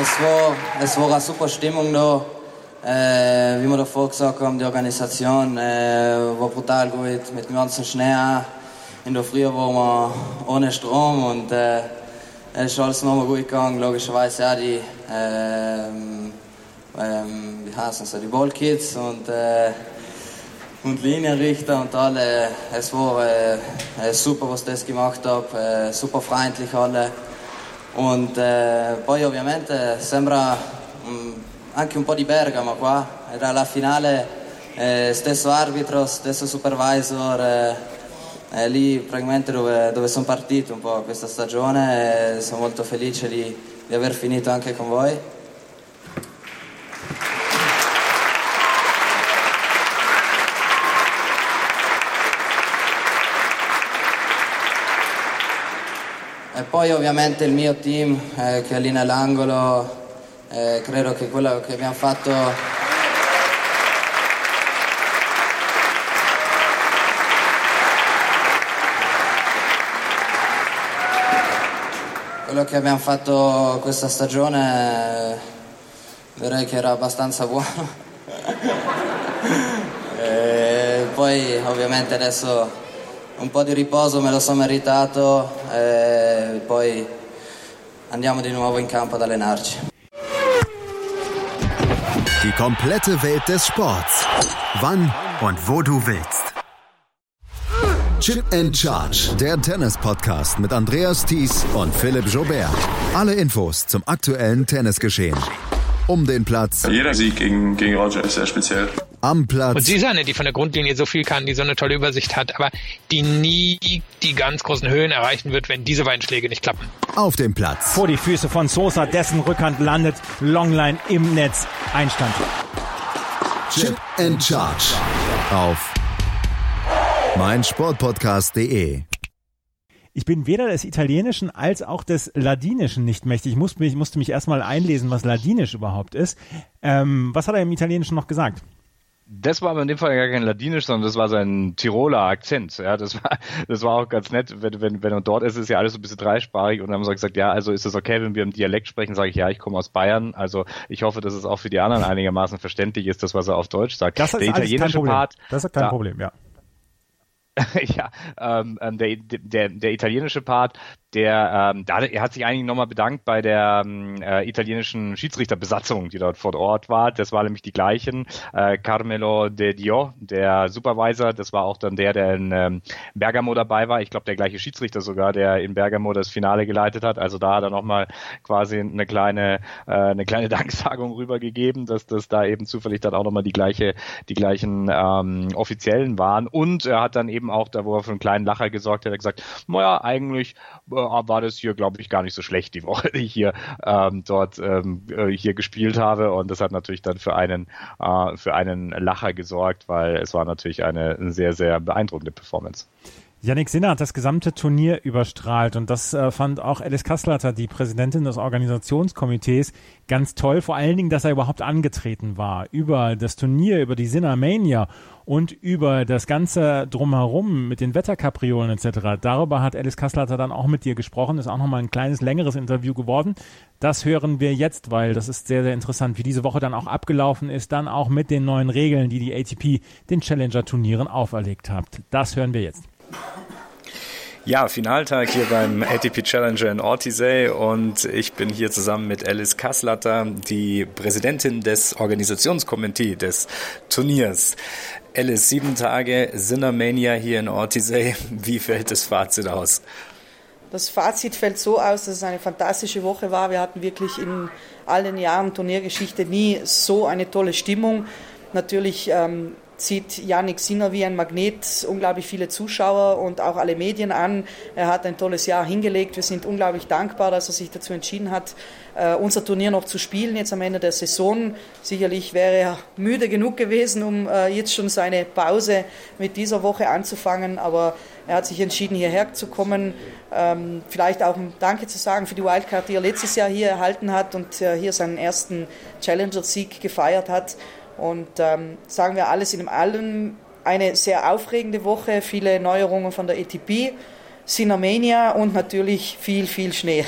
Es war, es war eine super Stimmung da. Äh, wie wir davor gesagt haben, die Organisation äh, war brutal gut mit dem ganzen Schnee. In der Früh waren wir ohne Strom und äh, es ist alles nochmal gut gegangen. Logischerweise auch die, ähm, ähm, wie heißen sie, die Ballkids und, äh, und Linienrichter und alle. Es war äh, super, was das gemacht äh, super freundlich alle. Und poi ovviamente sembra anche un po' di Bergamo qua, era la finale, eh, stesso arbitro, stesso supervisor, eh, è lì praticamente dove, dove sono partito un po' questa stagione e sono molto felice di, di aver finito anche con voi. E poi ovviamente il mio team eh, che è lì nell'angolo, eh, credo che quello che abbiamo fatto quello che abbiamo fatto questa stagione direi che era abbastanza buono. (laughs) e poi ovviamente adesso un po' di riposo me lo sono meritato e poi andiamo di nuovo in campo ad allenarci. Komplette Welt des Sports. Wann und wo du willst. Chip and Charge, der Tennis-Podcast mit Andreas Thies und Philipp Jobert. Alle Infos zum aktuellen Tennisgeschehen. Um den Platz. Jeder Sieg gegen, gegen Roger ist sehr speziell am Platz. Und sie ist eine, die von der Grundlinie so viel kann, die so eine tolle Übersicht hat, aber die nie die ganz großen Höhen erreichen wird, wenn diese beiden Schläge nicht klappen. Auf dem Platz. Vor die Füße von Sosa, dessen Rückhand landet, Longline im Netz, Einstand. Chip and Charge auf meinsportpodcast.de ich bin weder des Italienischen als auch des Ladinischen nicht mächtig. Ich musste mich, musste mich erstmal einlesen, was Ladinisch überhaupt ist. Ähm, was hat er im Italienischen noch gesagt? Das war aber in dem Fall gar kein Ladinisch, sondern das war sein Tiroler Akzent. Ja, das war, das war auch ganz nett, wenn, wenn, wenn er dort ist, ist ja alles so ein bisschen dreisprachig und dann haben sie gesagt, ja, also ist es okay, wenn wir im Dialekt sprechen, sage ich, ja, ich komme aus Bayern. Also ich hoffe, dass es auch für die anderen einigermaßen verständlich ist, das, was er auf Deutsch sagt. Das ist der italienische Part. Das ist kein da, Problem, ja. (laughs) ja, ähm, ähm, der, der, der italienische Part, der, ähm, da, er hat sich eigentlich nochmal bedankt bei der ähm, äh, italienischen Schiedsrichterbesatzung, die dort vor Ort war. Das war nämlich die gleichen. Äh, Carmelo De Dio, der Supervisor, das war auch dann der, der in ähm, Bergamo dabei war. Ich glaube, der gleiche Schiedsrichter sogar, der in Bergamo das Finale geleitet hat. Also da hat er nochmal quasi eine kleine, äh, eine kleine (laughs) Danksagung rübergegeben, dass das da eben zufällig dann auch nochmal die gleiche, die gleichen ähm, Offiziellen waren. Und er hat dann eben auch, da wo er für einen kleinen Lacher gesorgt hat, gesagt, naja, eigentlich äh, war das hier, glaube ich, gar nicht so schlecht die Woche, (laughs) die ich hier ähm, dort ähm, äh, hier gespielt habe. Und das hat natürlich dann für einen äh, für einen Lacher gesorgt, weil es war natürlich eine sehr, sehr beeindruckende Performance. Yannick Sinner hat das gesamte Turnier überstrahlt und das äh, fand auch Alice Kasslater, die Präsidentin des Organisationskomitees, ganz toll. Vor allen Dingen, dass er überhaupt angetreten war über das Turnier, über die Sinner Mania und über das Ganze drumherum mit den Wetterkapriolen etc. Darüber hat Alice Kasslater dann auch mit dir gesprochen. Ist auch nochmal ein kleines, längeres Interview geworden. Das hören wir jetzt, weil das ist sehr, sehr interessant, wie diese Woche dann auch abgelaufen ist, dann auch mit den neuen Regeln, die die ATP den Challenger-Turnieren auferlegt hat. Das hören wir jetzt. Ja, Finaltag hier beim ATP Challenger in Ortisei und ich bin hier zusammen mit Alice Kasslatter, die Präsidentin des Organisationskomitees des Turniers. Alice, sieben Tage Sinnermania hier in Ortisei. Wie fällt das Fazit aus? Das Fazit fällt so aus, dass es eine fantastische Woche war. Wir hatten wirklich in allen Jahren Turniergeschichte nie so eine tolle Stimmung. Natürlich ähm, zieht Yannick Sinner wie ein Magnet unglaublich viele Zuschauer und auch alle Medien an. Er hat ein tolles Jahr hingelegt. Wir sind unglaublich dankbar, dass er sich dazu entschieden hat, äh, unser Turnier noch zu spielen, jetzt am Ende der Saison. Sicherlich wäre er müde genug gewesen, um äh, jetzt schon seine Pause mit dieser Woche anzufangen, aber er hat sich entschieden, hierher zu kommen. Ähm, vielleicht auch ein Danke zu sagen für die Wildcard, die er letztes Jahr hier erhalten hat und äh, hier seinen ersten Challenger-Sieg gefeiert hat. Und ähm, sagen wir alles in allem eine sehr aufregende Woche, viele Neuerungen von der ATP, Cinemania und natürlich viel, viel Schnee.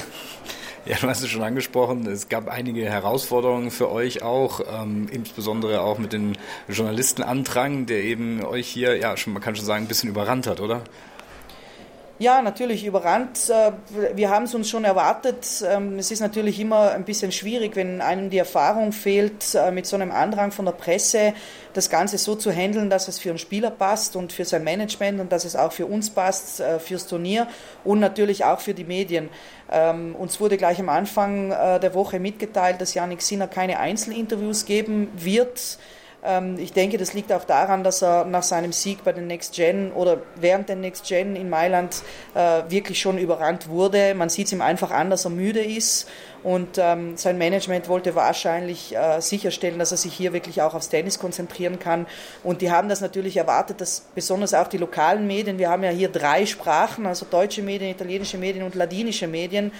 Ja, du hast es schon angesprochen, es gab einige Herausforderungen für euch auch, ähm, insbesondere auch mit dem Journalistenandrang, der eben euch hier, ja, schon, man kann schon sagen, ein bisschen überrannt hat, oder? Ja, natürlich überrannt. Äh, wir haben es uns schon erwartet. Ähm, es ist natürlich immer ein bisschen schwierig, wenn einem die Erfahrung fehlt, äh, mit so einem Andrang von der Presse das Ganze so zu handeln, dass es für einen Spieler passt und für sein Management und dass es auch für uns passt, äh, fürs Turnier und natürlich auch für die Medien. Ähm, uns wurde gleich am Anfang der Woche mitgeteilt, dass Janik Sinner keine Einzelinterviews geben wird. Ähm, ich denke, das liegt auch daran, dass er nach seinem Sieg bei den Next Gen oder während den Next Gen in Mailand äh, wirklich schon überrannt wurde. Man sieht es ihm einfach an, dass er müde ist und ähm, sein Management wollte wahrscheinlich äh, sicherstellen, dass er sich hier wirklich auch aufs Tennis konzentrieren kann. Und die haben das natürlich erwartet, dass besonders auch die lokalen Medien, wir haben ja hier drei Sprachen, also deutsche Medien, italienische Medien und ladinische Medien,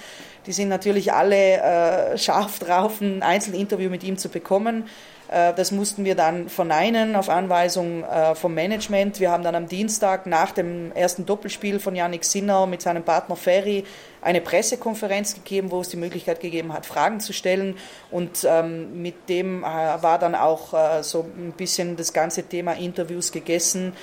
die sind natürlich alle äh, scharf drauf, ein Einzelinterview mit ihm zu bekommen. Äh, das mussten wir dann verneinen auf Anweisung äh, vom Management. Wir haben dann am Dienstag nach dem ersten Doppelspiel von Yannick Sinner mit seinem Partner Ferry eine Pressekonferenz gegeben, wo es die Möglichkeit gegeben hat, Fragen zu stellen. Und ähm, mit dem äh, war dann auch äh, so ein bisschen das ganze Thema Interviews gegessen.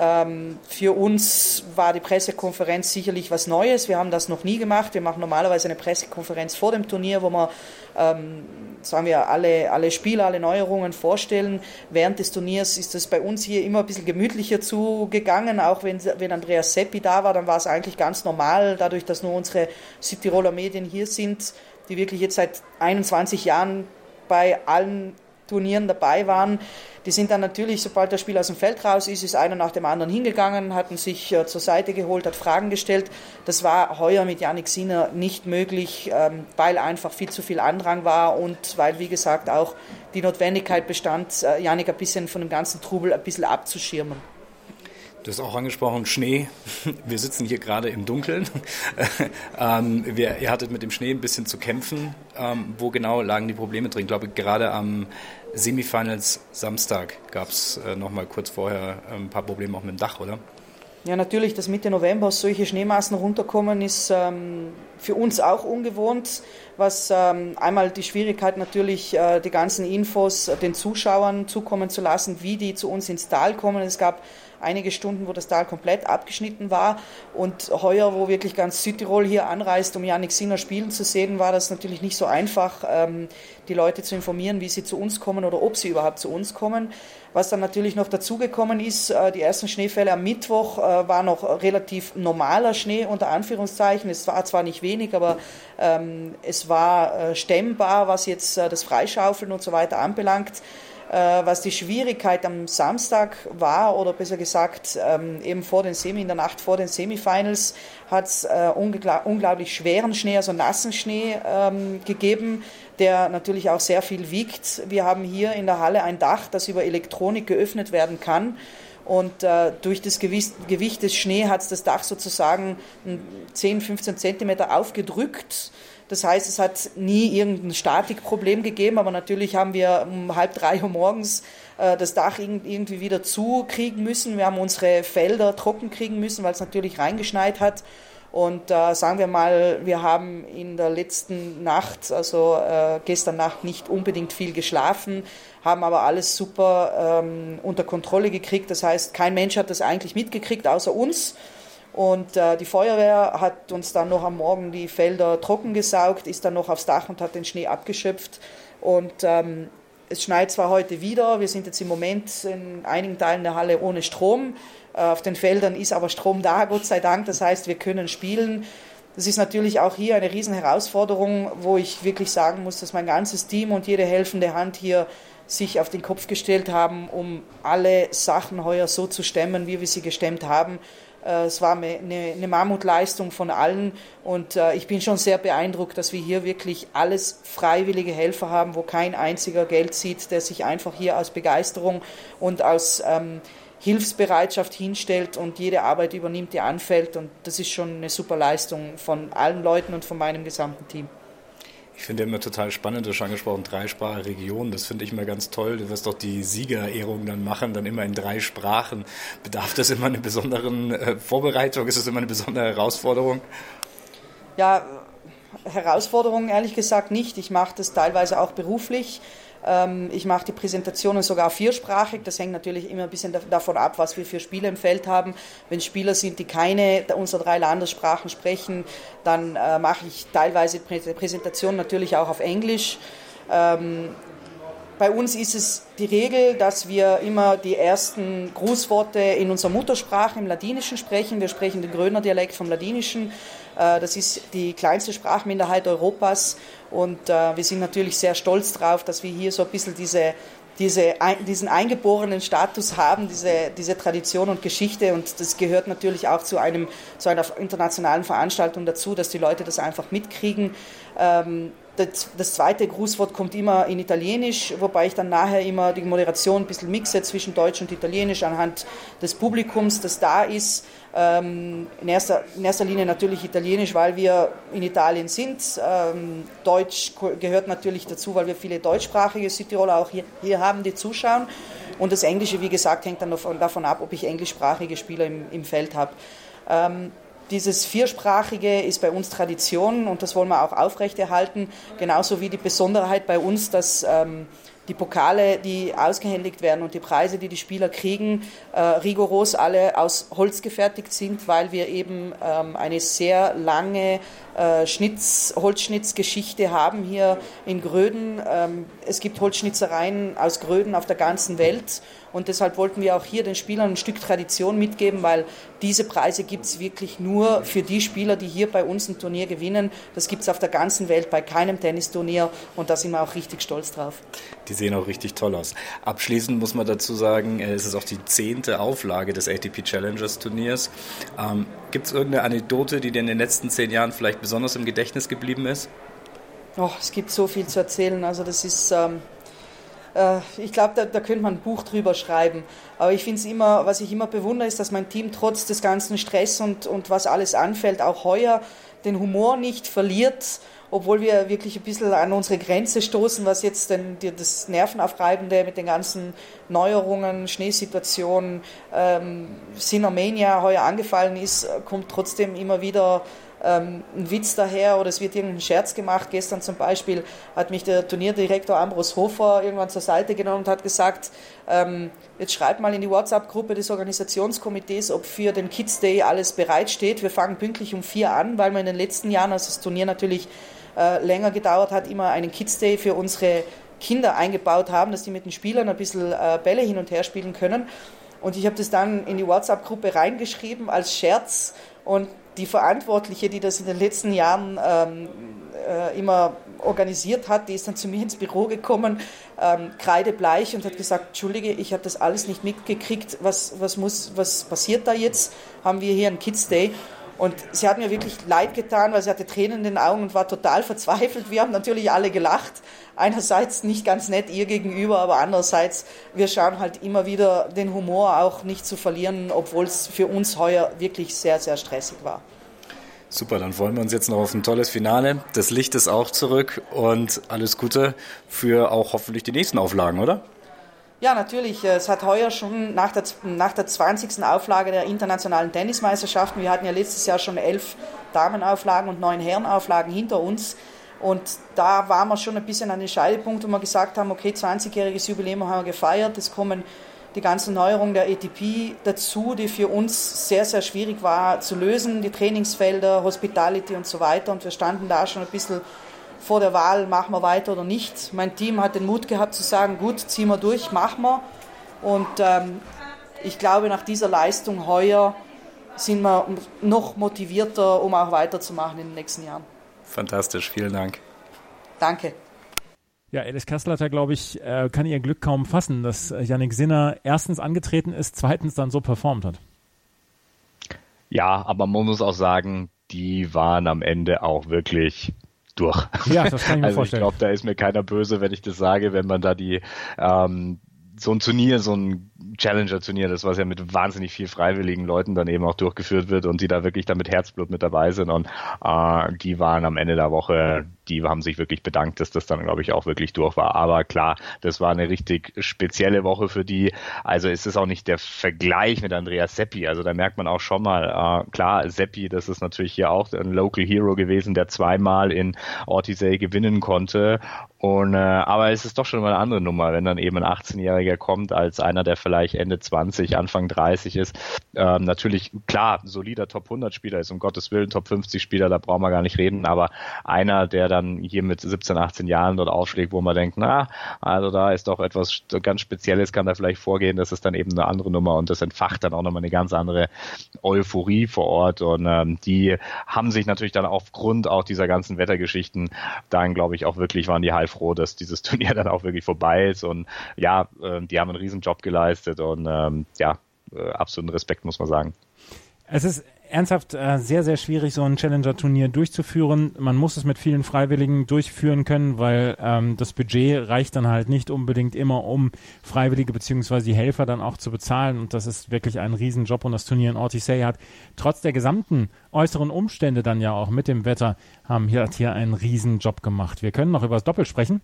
Ähm, für uns war die Pressekonferenz sicherlich was Neues. Wir haben das noch nie gemacht. Wir machen normalerweise eine Pressekonferenz vor dem Turnier, wo wir, ähm, sagen wir, alle, alle Spiele, alle Neuerungen vorstellen. Während des Turniers ist es bei uns hier immer ein bisschen gemütlicher zugegangen. Auch wenn, wenn Andreas Seppi da war, dann war es eigentlich ganz normal, dadurch, dass nur unsere Südtiroler Medien hier sind, die wirklich jetzt seit 21 Jahren bei allen Turnieren dabei waren. Die sind dann natürlich, sobald das Spiel aus dem Feld raus ist, ist einer nach dem anderen hingegangen, hatten sich äh, zur Seite geholt, hat Fragen gestellt. Das war heuer mit Janik Sinner nicht möglich, ähm, weil einfach viel zu viel Andrang war und weil, wie gesagt, auch die Notwendigkeit bestand, äh, Janik ein bisschen von dem ganzen Trubel ein bisschen abzuschirmen. Du hast auch angesprochen, Schnee. (laughs) Wir sitzen hier gerade im Dunkeln. (laughs) ähm, wir, ihr hattet mit dem Schnee ein bisschen zu kämpfen. Ähm, wo genau lagen die Probleme drin? Ich glaube, gerade am Semifinals Samstag gab es äh, noch mal kurz vorher äh, ein paar Probleme auch mit dem Dach, oder? Ja, natürlich, dass Mitte November solche Schneemassen runterkommen, ist ähm, für uns auch ungewohnt, was ähm, einmal die Schwierigkeit natürlich, äh, die ganzen Infos den Zuschauern zukommen zu lassen, wie die zu uns ins Tal kommen. Es gab einige Stunden, wo das Tal komplett abgeschnitten war. Und heuer, wo wirklich ganz Südtirol hier anreist, um Janik Sinner spielen zu sehen, war das natürlich nicht so einfach, ähm, die Leute zu informieren, wie sie zu uns kommen oder ob sie überhaupt zu uns kommen. Was dann natürlich noch dazugekommen ist, äh, die ersten Schneefälle am Mittwoch äh, war noch relativ normaler Schnee unter Anführungszeichen. Es war zwar nicht wenig, aber ähm, es war äh, stemmbar, was jetzt das Freischaufeln und so weiter anbelangt. Äh, was die Schwierigkeit am Samstag war, oder besser gesagt, ähm, eben vor den Semi, in der Nacht vor den Semifinals, hat es äh, unglaublich schweren Schnee, also nassen Schnee ähm, gegeben, der natürlich auch sehr viel wiegt. Wir haben hier in der Halle ein Dach, das über Elektronik geöffnet werden kann. Und äh, durch das Gewicht, Gewicht des Schnee hat es das Dach sozusagen 10, 15 Zentimeter aufgedrückt. Das heißt, es hat nie irgendein Statikproblem gegeben, aber natürlich haben wir um halb drei Uhr morgens äh, das Dach irgendwie wieder zukriegen müssen. Wir haben unsere Felder trocken kriegen müssen, weil es natürlich reingeschneit hat. Und äh, sagen wir mal, wir haben in der letzten Nacht, also äh, gestern Nacht, nicht unbedingt viel geschlafen, haben aber alles super ähm, unter Kontrolle gekriegt. Das heißt, kein Mensch hat das eigentlich mitgekriegt, außer uns. Und äh, die Feuerwehr hat uns dann noch am Morgen die Felder trocken gesaugt, ist dann noch aufs Dach und hat den Schnee abgeschöpft. Und ähm, es schneit zwar heute wieder, wir sind jetzt im Moment in einigen Teilen der Halle ohne Strom. Äh, auf den Feldern ist aber Strom da, Gott sei Dank. Das heißt, wir können spielen. Das ist natürlich auch hier eine riesen Herausforderung, wo ich wirklich sagen muss, dass mein ganzes Team und jede helfende Hand hier sich auf den Kopf gestellt haben, um alle Sachen heuer so zu stemmen, wie wir sie gestemmt haben. Äh, es war eine, Mammutleistung von allen und äh, ich bin schon sehr beeindruckt, dass wir hier wirklich alles freiwillige Helfer haben, wo kein einziger Geld sieht, der sich einfach hier aus Begeisterung und aus ähm, Hilfsbereitschaft hinstellt und jede Arbeit übernimmt, die anfällt. Und das ist schon eine super Leistung von allen Leuten und von meinem gesamten Team. Ich finde immer total spannend, du hast schon angesprochen, dreisprachige Region. Das finde ich immer ganz toll. Du wirst doch die Siegerehrung dann machen, dann immer in drei Sprachen. Bedarf das immer einer besonderen äh, Vorbereitung? Ist das immer eine besondere Herausforderung? Ja, Herausforderung ehrlich gesagt nicht. Ich mache das teilweise auch beruflich. Ähm, ich mache die Präsentationen sogar viersprachig. Das hängt natürlich immer ein bisschen davon ab, was wir für Spieler im Feld haben. Wenn Spieler sind, die keine unserer drei Landessprachen sprechen, dann äh, mache ich teilweise Präsentationen natürlich auch auf Englisch. Ähm, bei uns ist es die Regel, dass wir immer die ersten Grußworte in unserer Muttersprache, im Ladinischen sprechen. Wir sprechen den Gröner Dialekt vom Ladinischen. Äh, das ist die kleinste Sprachminderheit Europas und äh, wir sind natürlich sehr stolz darauf, dass wir hier so ein bisschen diese, diese, diesen eingeborenen Status haben, diese, diese Tradition und Geschichte. Und das gehört natürlich auch zu, einem, zu einer internationalen Veranstaltung dazu, dass die Leute das einfach mitkriegen. Ähm, das, das, zweite Grußwort kommt immer in Italienisch, wobei ich dann nachher immer die Moderation ein bisschen mixe zwischen Deutsch und Italienisch anhand des Publikums, das da ist. Ähm, in, erster, in, erster, Linie natürlich Italienisch, weil wir in Italien sind. Ähm, Deutsch gehört natürlich dazu, weil wir viele deutschsprachige Südtiroler auch hier, hier, haben, die zuschauen. Und das Englische, wie gesagt, hängt dann davon, davon ab, ob ich englischsprachige Spieler im, im Feld habe. Ähm, dieses Viersprachige ist bei uns Tradition und das wollen wir auch aufrechterhalten. Genauso wie die Besonderheit bei uns, dass ähm, die Pokale, die ausgehändigt werden und die Preise, die die Spieler kriegen, äh, rigoros alle aus Holz gefertigt sind, weil wir eben ähm, eine sehr lange äh, Schnitz, Holzschnitzgeschichte haben hier in Gröden. Ähm, es gibt Holzschnitzereien aus Gröden auf der ganzen Welt und deshalb wollten wir auch hier den Spielern ein Stück Tradition mitgeben, weil diese Preise gibt es wirklich nur für die Spieler, die hier bei uns ein Turnier gewinnen. Das gibt es auf der ganzen Welt bei keinem Tennisturnier und da sind wir auch richtig stolz drauf. Die sehen auch richtig toll aus. Abschließend muss man dazu sagen, äh, es ist auch die zehnte Auflage des ATP Challengers Turniers. Ähm, gibt es irgendeine Anekdote, die dir in den letzten zehn Jahren vielleicht besonders im Gedächtnis geblieben ist? Oh, es gibt so viel zu erzählen. Also das ist... Ähm äh, ich glaube, da, da könnte man ein Buch drüber schreiben. Aber ich finde es immer, was ich immer bewundere, ist, dass mein Team trotz des ganzen Stress und, und was alles anfällt, auch heuer den Humor nicht verliert, obwohl wir wirklich ein bisschen an unsere Grenze stoßen, was jetzt denn das Nervenaufreibende mit den ganzen Neuerungen, Schneesituationen, ähm, Sinomania heuer angefallen ist, kommt trotzdem immer wieder ähm, ein Witz daher oder es wird irgendein Scherz gemacht. Gestern zum Beispiel hat mich der Turnierdirektor Ambros Hofer irgendwann zur Seite genommen und hat gesagt, ähm, jetzt schreibt mal in die WhatsApp-Gruppe des Organisationskomitees, ob für den Kids Day alles bereitsteht. Wir fangen pünktlich um vier an, weil wir in den letzten Jahren, als das Turnier natürlich äh, länger gedauert hat, immer einen Kids Day für unsere Kinder eingebaut haben, dass die mit den Spielern ein bisschen äh, Bälle hin und her spielen können. Und ich habe das dann in die WhatsApp-Gruppe reingeschrieben als Scherz und die Verantwortliche, die das in den letzten Jahren ähm, äh, immer organisiert hat, die ist dann zu mir ins Büro gekommen, ähm, kreidebleich und hat gesagt, Entschuldige, ich habe das alles nicht mitgekriegt, was, was, muss, was passiert da jetzt? Haben wir hier einen Kids Day? Und sie hat mir wirklich leid getan, weil sie hatte Tränen in den Augen und war total verzweifelt. Wir haben natürlich alle gelacht. Einerseits nicht ganz nett ihr gegenüber, aber andererseits, wir schauen halt immer wieder den Humor auch nicht zu verlieren, obwohl es für uns heuer wirklich sehr, sehr stressig war. Super, dann freuen wir uns jetzt noch auf ein tolles Finale. Das Licht ist auch zurück und alles Gute für auch hoffentlich die nächsten Auflagen, oder? Ja, natürlich. Es hat heuer schon nach der, nach der 20. Auflage der internationalen Tennismeisterschaften, wir hatten ja letztes Jahr schon elf Damenauflagen und neun Herrenauflagen hinter uns. Und da waren wir schon ein bisschen an den Scheidepunkt, wo wir gesagt haben, okay, 20-jähriges Jubiläum haben wir gefeiert, es kommen die ganzen Neuerungen der ATP dazu, die für uns sehr, sehr schwierig war zu lösen, die Trainingsfelder, Hospitality und so weiter. Und wir standen da schon ein bisschen vor der Wahl, machen wir weiter oder nicht. Mein Team hat den Mut gehabt zu sagen, gut, ziehen wir durch, machen wir. Und ähm, ich glaube, nach dieser Leistung heuer sind wir noch motivierter, um auch weiterzumachen in den nächsten Jahren. Fantastisch, vielen Dank. Danke. Ja, Alice Kasslater, glaube ich, äh, kann ihr Glück kaum fassen, dass Yannick Sinner erstens angetreten ist, zweitens dann so performt hat. Ja, aber man muss auch sagen, die waren am Ende auch wirklich durch. Ja, das kann ich mir (laughs) also vorstellen. Ich glaube, da ist mir keiner böse, wenn ich das sage, wenn man da die ähm, so ein Turnier, so ein Challenger-Turnier, das was ja mit wahnsinnig viel freiwilligen Leuten dann eben auch durchgeführt wird und die da wirklich da mit Herzblut mit dabei sind und äh, die waren am Ende der Woche, die haben sich wirklich bedankt, dass das dann glaube ich auch wirklich durch war. Aber klar, das war eine richtig spezielle Woche für die. Also ist es auch nicht der Vergleich mit Andreas Seppi. Also da merkt man auch schon mal, äh, klar, Seppi, das ist natürlich hier auch ein Local Hero gewesen, der zweimal in Ortisei gewinnen konnte. Und äh, aber es ist doch schon mal eine andere Nummer, wenn dann eben ein 18-Jähriger kommt als einer, der vielleicht Ende 20, Anfang 30 ist. Ähm, natürlich, klar, solider Top 100 Spieler ist, um Gottes Willen, Top 50 Spieler, da brauchen wir gar nicht reden, aber einer, der dann hier mit 17, 18 Jahren dort aufschlägt, wo man denkt, na, also da ist doch etwas ganz Spezielles, kann da vielleicht vorgehen, das ist dann eben eine andere Nummer und das entfacht dann auch nochmal eine ganz andere Euphorie vor Ort und ähm, die haben sich natürlich dann aufgrund auch dieser ganzen Wettergeschichten dann, glaube ich, auch wirklich waren die heilfroh, dass dieses (laughs) Turnier dann auch wirklich vorbei ist und ja, äh, die haben einen riesen Job geleistet und ähm, ja, äh, absoluten Respekt, muss man sagen. Es ist ernsthaft äh, sehr, sehr schwierig, so ein Challenger-Turnier durchzuführen. Man muss es mit vielen Freiwilligen durchführen können, weil ähm, das Budget reicht dann halt nicht unbedingt immer, um Freiwillige beziehungsweise die Helfer dann auch zu bezahlen. Und das ist wirklich ein Riesenjob. Und das Turnier in Ortisei hat trotz der gesamten äußeren Umstände dann ja auch mit dem Wetter, haben hier, hat hier einen Riesenjob gemacht. Wir können noch über das Doppel sprechen.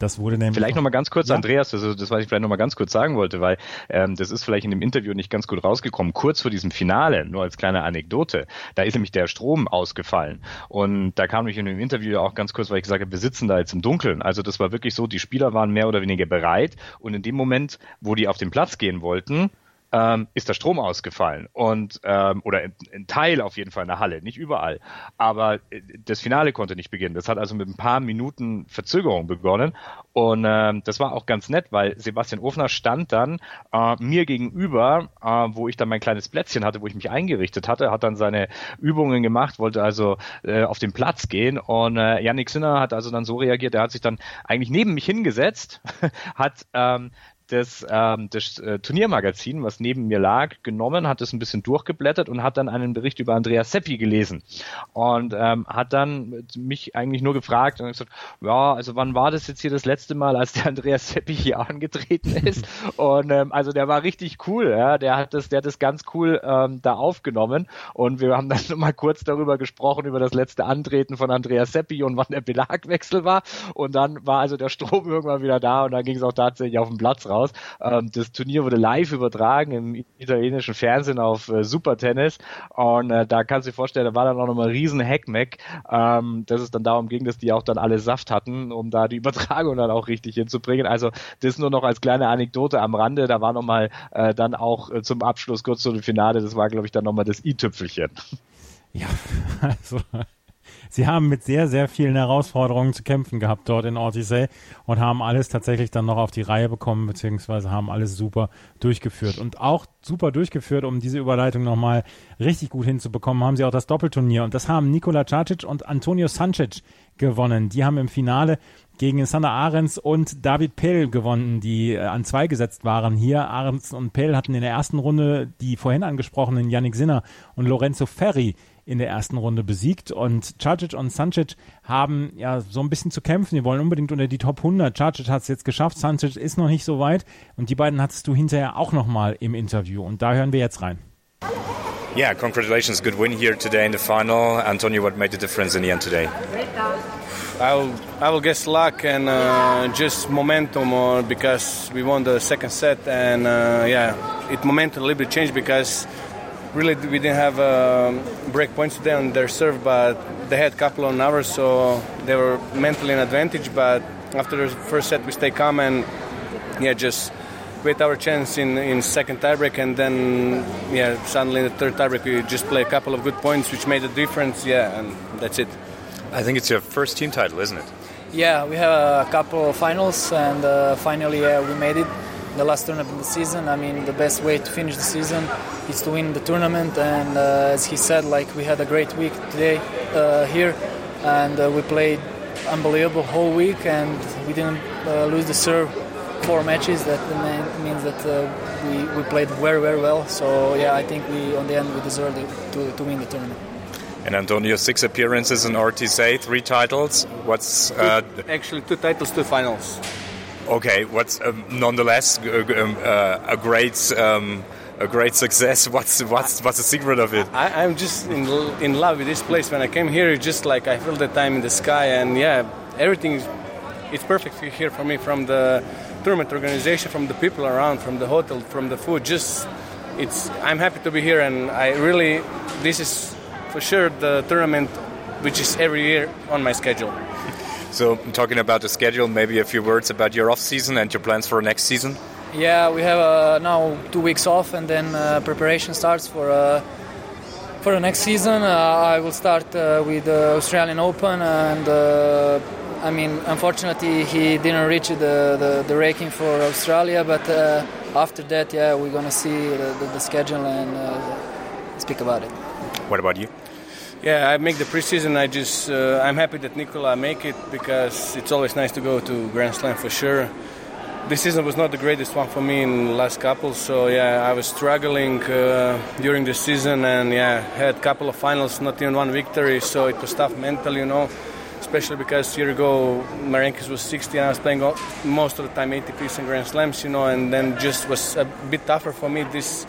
Das wurde nämlich. Vielleicht nochmal ganz kurz, ja. Andreas, also das, was ich vielleicht nochmal ganz kurz sagen wollte, weil ähm, das ist vielleicht in dem Interview nicht ganz gut rausgekommen. Kurz vor diesem Finale, nur als kleine Anekdote, da ist nämlich der Strom ausgefallen. Und da kam mich in dem Interview auch ganz kurz, weil ich gesagt habe, wir sitzen da jetzt im Dunkeln. Also das war wirklich so, die Spieler waren mehr oder weniger bereit und in dem Moment, wo die auf den Platz gehen wollten, ähm, ist der Strom ausgefallen und ähm, oder ein Teil auf jeden Fall in der Halle, nicht überall. Aber äh, das Finale konnte nicht beginnen. Das hat also mit ein paar Minuten Verzögerung begonnen und ähm, das war auch ganz nett, weil Sebastian Ofner stand dann äh, mir gegenüber, äh, wo ich dann mein kleines Plätzchen hatte, wo ich mich eingerichtet hatte, hat dann seine Übungen gemacht, wollte also äh, auf den Platz gehen und äh, Yannick Sinner hat also dann so reagiert, er hat sich dann eigentlich neben mich hingesetzt, (laughs) hat ähm, das, ähm, das äh, Turniermagazin, was neben mir lag, genommen, hat es ein bisschen durchgeblättert und hat dann einen Bericht über Andreas Seppi gelesen. Und ähm, hat dann mich eigentlich nur gefragt und gesagt, ja, also wann war das jetzt hier das letzte Mal, als der Andreas Seppi hier angetreten ist? (laughs) und ähm, also der war richtig cool, ja, der hat das, der hat das ganz cool ähm, da aufgenommen. Und wir haben dann (laughs) nochmal kurz darüber gesprochen über das letzte Antreten von Andreas Seppi und wann der Belagwechsel war. Und dann war also der Strom (laughs) irgendwann wieder da und dann ging es auch tatsächlich auf den Platz raus raus. Ähm, das Turnier wurde live übertragen im italienischen Fernsehen auf äh, Super Tennis und äh, da kannst du dir vorstellen, da war dann auch nochmal ein riesen Hackmack, ähm, dass es dann darum ging, dass die auch dann alle Saft hatten, um da die (laughs) Übertragung dann auch richtig hinzubringen. Also das nur noch als kleine Anekdote am Rande, da war nochmal äh, dann auch äh, zum Abschluss kurz zu dem Finale, das war glaube ich dann nochmal das i-Tüpfelchen. Ja, (laughs) also sie haben mit sehr, sehr vielen Herausforderungen zu kämpfen gehabt dort in Ortisei und haben alles tatsächlich dann noch auf die Reihe bekommen, beziehungsweise haben alles super durchgeführt. Und auch super durchgeführt, um diese Überleitung nochmal richtig gut hinzubekommen, haben sie auch das Doppelturnier. Und das haben Nikola Cacic und Antonio Sancic gewonnen. Die haben im Finale gegen Sander Ahrens und David Pell gewonnen, die äh, an zwei gesetzt waren. Hier Ahrens und Pell hatten in der ersten Runde die vorhin angesprochenen Yannick Sinner und Lorenzo Ferri in der ersten Runde besiegt. Und Cacic und Sancic haben ja so ein bisschen zu kämpfen. Die wollen unbedingt unter die Top 100. Cacic hat es jetzt geschafft, Sancic ist noch nicht so weit. Und die beiden hattest du hinterher auch nochmal im Interview. Und da hören wir jetzt rein. Yeah, congratulations. Good win here today in the final. Antonio, what made the difference in the end today? I will, I will guess luck and uh, just momentum, or because we won the second set, and uh, yeah, it momentum a little bit changed because really we didn't have uh, break points today on their serve, but they had a couple on ours, so they were mentally an advantage. But after the first set, we stay calm and yeah, just wait our chance in in second tiebreak, and then yeah, suddenly in the third tiebreak we just play a couple of good points, which made a difference. Yeah, and that's it. I think it's your first team title, isn't it? Yeah, we have a couple of finals, and uh, finally uh, we made it the last tournament of the season. I mean, the best way to finish the season is to win the tournament. And uh, as he said, like we had a great week today uh, here, and uh, we played unbelievable whole week, and we didn't uh, lose the serve four matches. That means that uh, we, we played very very well. So yeah, I think we on the end we deserved to, to win the tournament. And Antonio, six appearances in RTC, three titles. What's uh, actually two titles, two finals. Okay, what's um, nonetheless um, uh, a great um, a great success. (laughs) What's what's what's the secret of it? I, am just in in love with this place. When I came here, it's just like I feel the time in the sky, and yeah, everything is it's perfect here for me. From the tournament organization, from the people around, from the hotel, from the food. Just it's I'm happy to be here, and I really this is for sure the tournament which is every year on my schedule. So, talking about the schedule, maybe a few words about your off season and your plans for next season. Yeah, we have uh, now two weeks off, and then uh, preparation starts for uh, for the next season. Uh, I will start uh, with the Australian Open, and uh, I mean, unfortunately, he didn't reach the, the, the ranking for Australia. But after that, yeah, we're gonna see the, the, the schedule and speak about it. What about you? Yeah, I make the preseason. I just I'm happy that Nikola make it because it's always nice to go to Grand Slam for sure this season was not the greatest one for me in the last couple. So yeah, I was struggling uh, during the season, and yeah, had couple of finals, not even one victory. So it was tough mentally, you know. Especially because year ago my rankings was 60 and I was playing all, most of the time ATPs and Grand Slams, you know, and then just was a bit tougher for me this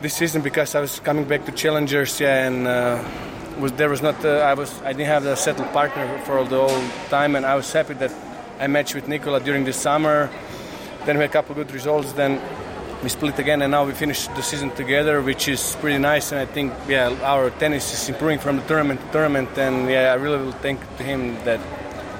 this season because I was coming back to challengers, yeah, and uh, was there was not uh, I was I didn't have a settled partner for the whole time, and I was happy that I matched with Nikola during the summer. Then we had a couple good results. Then we split again, and now we finished the season together, which is pretty nice. And I think, yeah, our tennis is improving from the tournament to tournament. And yeah, I really will thank to him that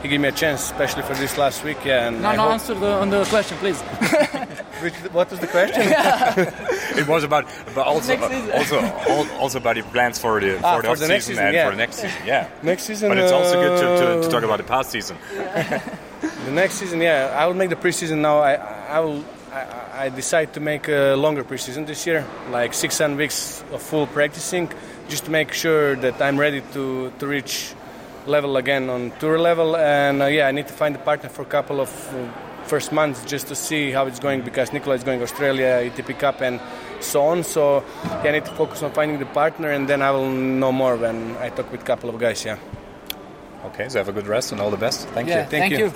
he gave me a chance, especially for this last week. And no, I no, hope... answer the, on the question, please. (laughs) Which, what was the question? (laughs) it was about, but also, also, also about your plans for the ah, for the, for the next season, season and yeah. for the next season. Yeah, (laughs) next season. But it's also good to, to, to uh, talk about the past season. the next season, yeah, I will make the preseason now. I, I will. I, I decide to make a longer preseason this year, like six seven weeks of full practicing, just to make sure that I'm ready to to reach level again on tour level. And uh, yeah, I need to find a partner for a couple of uh, first months just to see how it's going because Nikola is going Australia, ATP Cup, and so on. So yeah, I need to focus on finding the partner, and then I will know more when I talk with a couple of guys. Yeah. Okay, so have a good rest and all the best. Thank yeah, you. Thank, thank you. you.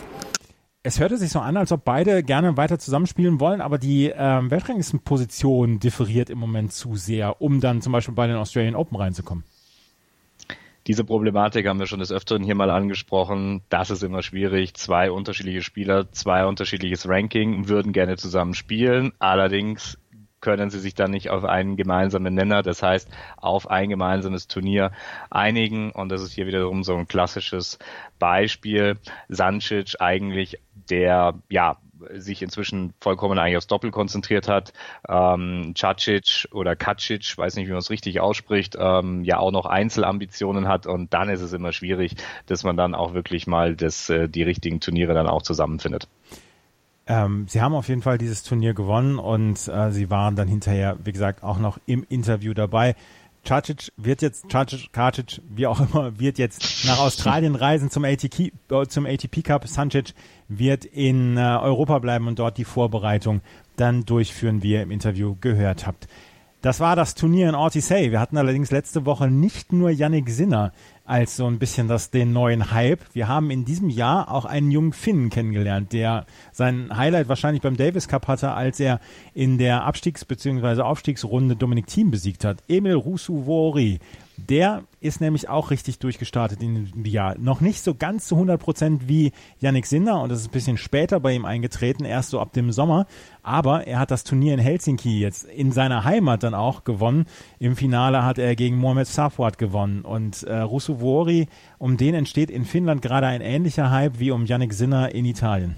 Es hörte sich so an, als ob beide gerne weiter zusammenspielen wollen, aber die ähm, Weltranglistenposition differiert im Moment zu sehr, um dann zum Beispiel bei den Australian Open reinzukommen. Diese Problematik haben wir schon des Öfteren hier mal angesprochen. Das ist immer schwierig. Zwei unterschiedliche Spieler, zwei unterschiedliches Ranking würden gerne zusammen spielen. Allerdings können sie sich dann nicht auf einen gemeinsamen Nenner, das heißt auf ein gemeinsames Turnier einigen. Und das ist hier wiederum so ein klassisches Beispiel. Sancic eigentlich der, ja, sich inzwischen vollkommen eigentlich aufs Doppel konzentriert hat. Ähm, Cacic oder Kacic, weiß nicht, wie man es richtig ausspricht, ähm, ja auch noch Einzelambitionen hat und dann ist es immer schwierig, dass man dann auch wirklich mal das, äh, die richtigen Turniere dann auch zusammenfindet. Ähm, sie haben auf jeden Fall dieses Turnier gewonnen und äh, sie waren dann hinterher, wie gesagt, auch noch im Interview dabei. Cacic wird jetzt, Cacic, Kacic, wie auch immer, wird jetzt nach Australien reisen zum ATP, äh, zum ATP Cup. Sancic wird in äh, Europa bleiben und dort die Vorbereitung dann durchführen, wie ihr im Interview gehört habt. Das war das Turnier in Ortisei. Wir hatten allerdings letzte Woche nicht nur Yannick Sinner als so ein bisschen das, den neuen Hype. Wir haben in diesem Jahr auch einen jungen Finnen kennengelernt, der sein Highlight wahrscheinlich beim Davis Cup hatte, als er in der Abstiegs- bzw. Aufstiegsrunde Dominik Thiem besiegt hat. Emil Rusuvori der ist nämlich auch richtig durchgestartet in diesem Jahr. Noch nicht so ganz zu 100 Prozent wie Yannick Sinner und das ist ein bisschen später bei ihm eingetreten, erst so ab dem Sommer. Aber er hat das Turnier in Helsinki jetzt in seiner Heimat dann auch gewonnen. Im Finale hat er gegen Mohamed Safwat gewonnen und äh, Rusuvori, um den entsteht in Finnland gerade ein ähnlicher Hype wie um Yannick Sinner in Italien.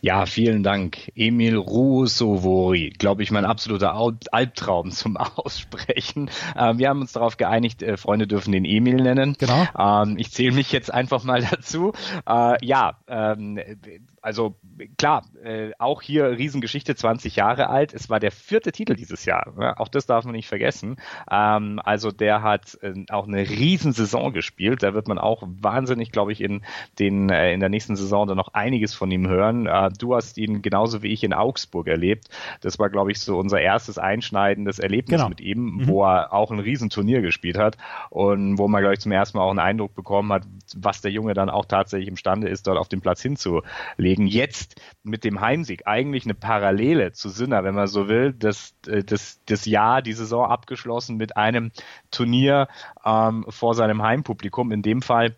Ja, vielen Dank. Emil Rusovori, glaube ich, mein absoluter Albtraum (laughs) zum Aussprechen. Ähm, wir haben uns darauf geeinigt, äh, Freunde dürfen den Emil nennen. Genau. Ähm, ich zähle mich jetzt einfach mal (laughs) dazu. Äh, ja, ähm, also klar, äh, auch hier Riesengeschichte, 20 Jahre alt. Es war der vierte Titel dieses Jahr. Ne? Auch das darf man nicht vergessen. Ähm, also der hat äh, auch eine Riesensaison gespielt. Da wird man auch wahnsinnig, glaube ich, in den äh, in der nächsten Saison dann noch einiges von ihm hören. Äh, du hast ihn genauso wie ich in Augsburg erlebt. Das war, glaube ich, so unser erstes einschneidendes Erlebnis genau. mit ihm, mhm. wo er auch ein Riesenturnier gespielt hat und wo man, glaube ich, zum ersten Mal auch einen Eindruck bekommen hat, was der Junge dann auch tatsächlich imstande ist, dort auf dem Platz hinzulegen. Jetzt mit dem Heimsieg eigentlich eine Parallele zu Sinner, wenn man so will, das, äh, das, das Jahr, die Saison abgeschlossen mit einem Turnier ähm, vor seinem Heimpublikum. In dem Fall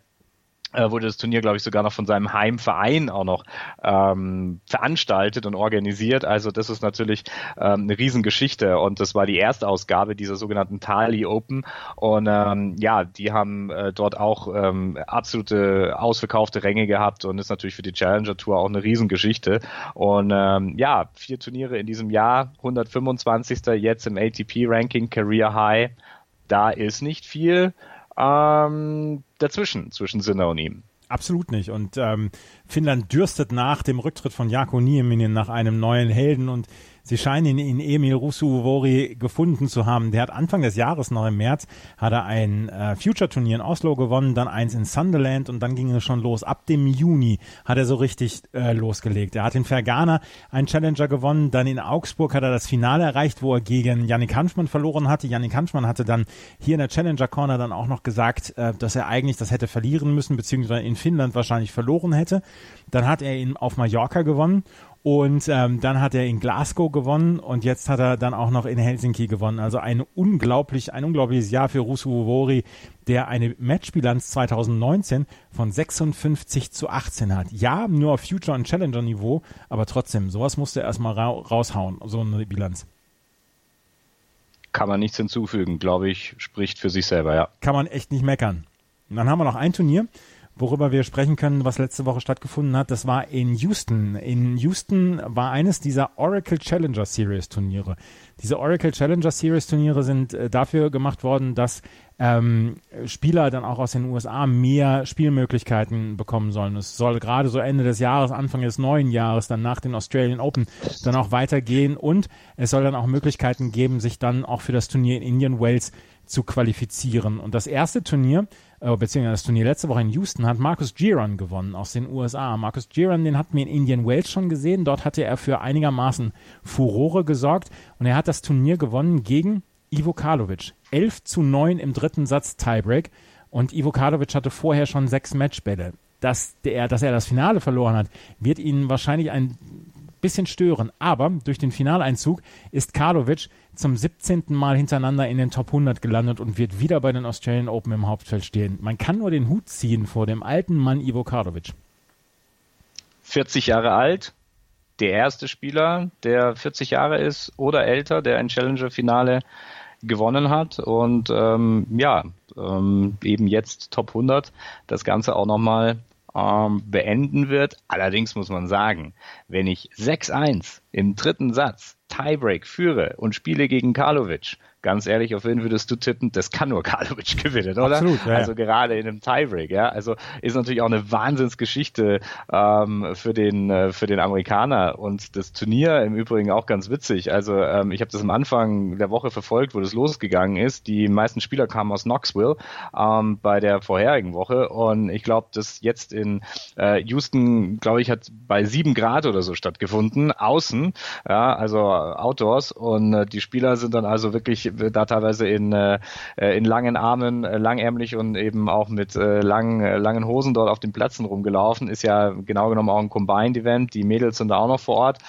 wurde das Turnier, glaube ich, sogar noch von seinem Heimverein auch noch ähm, veranstaltet und organisiert. Also das ist natürlich ähm, eine Riesengeschichte. Und das war die erste Ausgabe dieser sogenannten Tali Open. Und ähm, ja, die haben äh, dort auch ähm, absolute ausverkaufte Ränge gehabt und ist natürlich für die Challenger Tour auch eine Riesengeschichte. Und ähm, ja, vier Turniere in diesem Jahr, 125. jetzt im ATP Ranking, Career High, da ist nicht viel ähm, dazwischen, zwischen Sinner und ihm. Absolut nicht. Und ähm, Finnland dürstet nach dem Rücktritt von Jako Nieminen nach einem neuen Helden und Sie scheinen ihn in Emil Rusuvori gefunden zu haben. Der hat Anfang des Jahres, noch im März, hat er ein äh, Future-Turnier in Oslo gewonnen, dann eins in Sunderland und dann ging es schon los. Ab dem Juni hat er so richtig äh, losgelegt. Er hat in Fergana einen Challenger gewonnen, dann in Augsburg hat er das Finale erreicht, wo er gegen Yannick Hanschmann verloren hatte. Yannick Hanschmann hatte dann hier in der Challenger Corner dann auch noch gesagt, äh, dass er eigentlich das hätte verlieren müssen, beziehungsweise in Finnland wahrscheinlich verloren hätte. Dann hat er ihn auf Mallorca gewonnen und ähm, dann hat er in Glasgow gewonnen und jetzt hat er dann auch noch in Helsinki gewonnen. Also ein unglaublich, ein unglaubliches Jahr für Rusu Vori, der eine Matchbilanz 2019 von 56 zu 18 hat. Ja, nur auf Future und Challenger Niveau, aber trotzdem, sowas musste er erstmal ra raushauen, so eine Bilanz. Kann man nichts hinzufügen, glaube ich, spricht für sich selber, ja. Kann man echt nicht meckern. Und dann haben wir noch ein Turnier, worüber wir sprechen können, was letzte Woche stattgefunden hat, das war in Houston. In Houston war eines dieser Oracle Challenger Series Turniere. Diese Oracle Challenger Series Turniere sind äh, dafür gemacht worden, dass ähm, Spieler dann auch aus den USA mehr Spielmöglichkeiten bekommen sollen. Es soll gerade so Ende des Jahres, Anfang des neuen Jahres, dann nach den Australian Open dann auch weitergehen und es soll dann auch Möglichkeiten geben, sich dann auch für das Turnier in Indian Wells zu qualifizieren. Und das erste Turnier äh, beziehungsweise das Turnier letzte Woche in Houston, hat Marcus Giron gewonnen aus den USA. Marcus Giron, den hatten wir in Indian Wells schon gesehen. Dort hatte er für einigermaßen Furore gesorgt und er hat das Turnier gewonnen gegen Ivo Karlovic. 11 zu 9 im dritten Satz Tiebreak und Ivo Karlovic hatte vorher schon sechs Matchbälle. Dass, der, dass er das Finale verloren hat, wird ihn wahrscheinlich ein bisschen stören. Aber durch den Finaleinzug ist Karlovic zum 17. Mal hintereinander in den Top 100 gelandet und wird wieder bei den Australian Open im Hauptfeld stehen. Man kann nur den Hut ziehen vor dem alten Mann Ivo Karlovic. 40 Jahre alt, der erste Spieler, der 40 Jahre ist oder älter, der ein Challenger-Finale gewonnen hat und ähm, ja, ähm, eben jetzt Top 100 das Ganze auch nochmal ähm, beenden wird. Allerdings muss man sagen, wenn ich 6-1 im dritten Satz Tiebreak führe und spiele gegen Karlovic, ganz ehrlich, auf wen würdest du tippen? Das kann nur (laughs) Karlovic gewinnen, oder? Absolut, ja. Also gerade in einem Tiebreak, ja. Also ist natürlich auch eine Wahnsinnsgeschichte ähm, für den äh, für den Amerikaner und das Turnier im Übrigen auch ganz witzig. Also ähm, ich habe das am Anfang der Woche verfolgt, wo das losgegangen ist. Die meisten Spieler kamen aus Knoxville ähm, bei der vorherigen Woche und ich glaube, das jetzt in äh, Houston, glaube ich, hat bei sieben Grad oder so stattgefunden, außen, ja, also Outdoors und äh, die Spieler sind dann also wirklich da teilweise in, äh, in langen Armen, äh, langärmlich und eben auch mit äh, langen, äh, langen Hosen dort auf den Plätzen rumgelaufen. Ist ja genau genommen auch ein Combined-Event. Die Mädels sind da auch noch vor Ort.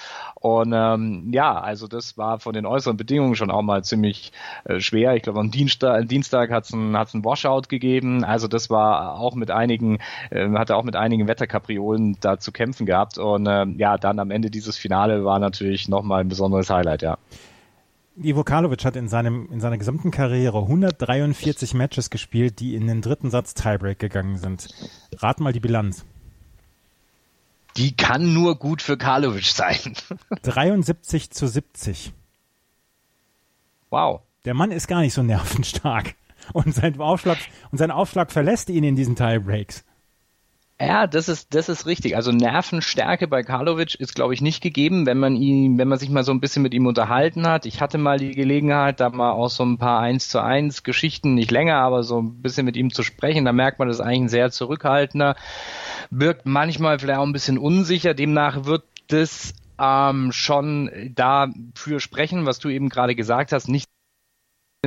Und ähm, ja, also das war von den äußeren Bedingungen schon auch mal ziemlich äh, schwer. Ich glaube, am Dienstag, Dienstag hat es ein, hat's ein Washout gegeben. Also das war auch mit einigen, äh, hatte auch mit einigen Wetterkapriolen da zu kämpfen gehabt. Und äh, ja, dann am Ende dieses Finale war natürlich nochmal ein besonderes Highlight, ja. Ivo Karlovic hat in, seinem, in seiner gesamten Karriere 143 Matches gespielt, die in den dritten Satz Tiebreak gegangen sind. Rat mal die Bilanz. Die kann nur gut für Karlovic sein. (laughs) 73 zu 70. Wow. Der Mann ist gar nicht so nervenstark. Und sein Aufschlag, und sein Aufschlag verlässt ihn in diesen Tiebreaks. Ja, das ist, das ist richtig. Also Nervenstärke bei Karlovic ist, glaube ich, nicht gegeben, wenn man ihn, wenn man sich mal so ein bisschen mit ihm unterhalten hat. Ich hatte mal die Gelegenheit, da mal auch so ein paar eins zu eins Geschichten, nicht länger, aber so ein bisschen mit ihm zu sprechen. Da merkt man, das ist eigentlich ein sehr zurückhaltender, wirkt manchmal vielleicht auch ein bisschen unsicher. Demnach wird das ähm, schon dafür sprechen, was du eben gerade gesagt hast, nicht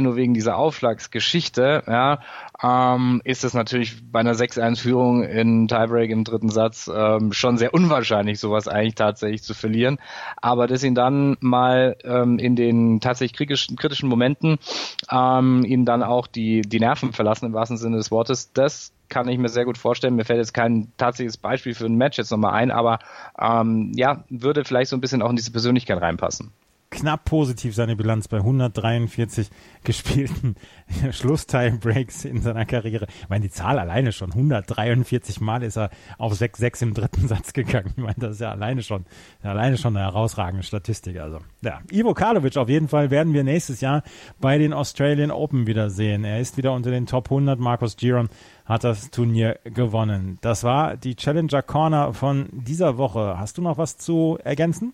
nur wegen dieser Aufschlagsgeschichte, ja, ähm, ist es natürlich bei einer 6-1-Führung in Tiebreak im dritten Satz ähm, schon sehr unwahrscheinlich, sowas eigentlich tatsächlich zu verlieren. Aber dass ihn dann mal ähm, in den tatsächlich kritischen, kritischen Momenten ähm, ihn dann auch die, die Nerven verlassen im wahrsten Sinne des Wortes, das kann ich mir sehr gut vorstellen. Mir fällt jetzt kein tatsächliches Beispiel für ein Match jetzt nochmal ein, aber ähm, ja, würde vielleicht so ein bisschen auch in diese Persönlichkeit reinpassen knapp positiv seine Bilanz bei 143 (laughs) gespielten (laughs) Schlusstiebreaks in seiner Karriere. Ich meine, die Zahl alleine schon, 143 Mal ist er auf 6-6 im dritten (laughs) Satz gegangen. Ich meine, das ist ja alleine schon, alleine schon eine herausragende Statistik. Also, ja, Ivo Karlovic auf jeden Fall werden wir nächstes Jahr bei den Australian Open wiedersehen. Er ist wieder unter den Top 100. Markus Giron hat das Turnier gewonnen. Das war die Challenger Corner von dieser Woche. Hast du noch was zu ergänzen?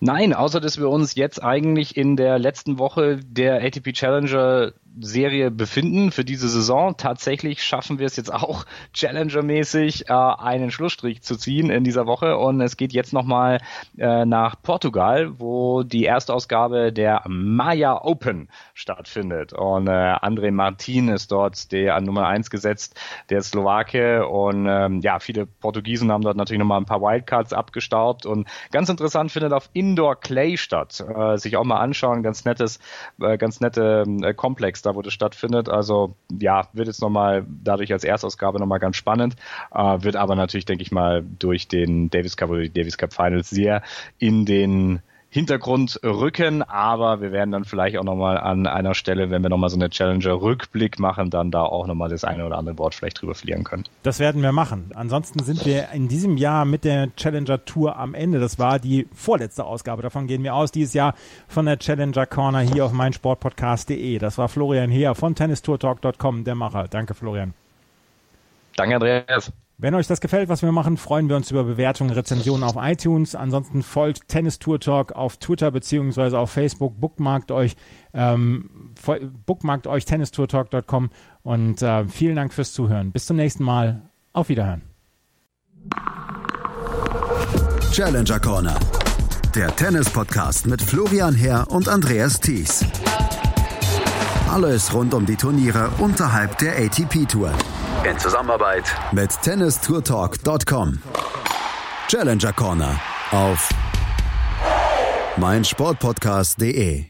Nein, außer dass wir uns jetzt eigentlich in der letzten Woche der ATP Challenger Serie befinden für diese Saison. Tatsächlich schaffen wir es jetzt auch (laughs) Challenger-mäßig äh, einen Schlussstrich zu ziehen in dieser Woche. Und es geht jetzt nochmal äh, nach Portugal, wo die erste Ausgabe der Maya Open stattfindet. Und äh, André Martin ist dort der an Nummer eins gesetzt, der Slowake. Und ähm, ja, viele Portugiesen haben dort natürlich nochmal ein paar Wildcards abgestaubt und ganz interessant findet auf Indoor Clay statt. Äh, sich auch mal anschauen, ganz nettes, äh, ganz nette äh, Komplex da wo das stattfindet. Also ja, wird jetzt nochmal dadurch als Erstausgabe nochmal ganz spannend, äh, wird aber natürlich, denke ich mal, durch den Davis Cup oder die Davis Cup Finals sehr in den Hintergrund rücken, aber wir werden dann vielleicht auch nochmal an einer Stelle, wenn wir nochmal so eine Challenger-Rückblick machen, dann da auch nochmal das eine oder andere Wort vielleicht drüber verlieren können. Das werden wir machen. Ansonsten sind wir in diesem Jahr mit der Challenger-Tour am Ende. Das war die vorletzte Ausgabe. Davon gehen wir aus dieses Jahr von der Challenger Corner hier auf meinsportpodcast.de. Das war Florian Heer von tennistourtalk.com, der Macher. Danke, Florian. Danke, Andreas. Wenn euch das gefällt, was wir machen, freuen wir uns über Bewertungen, Rezensionen auf iTunes. Ansonsten folgt Tennis Tour Talk auf Twitter beziehungsweise auf Facebook. Bookmarkt euch, ähm, bookmarkt euch tennistourtalk.com und äh, vielen Dank fürs Zuhören. Bis zum nächsten Mal. Auf Wiederhören. Challenger Corner. Der Tennis-Podcast mit Florian Herr und Andreas Thies. Alles rund um die Turniere unterhalb der ATP-Tour in Zusammenarbeit mit tennistourtalk.com. Challenger Corner auf meinsportpodcast.de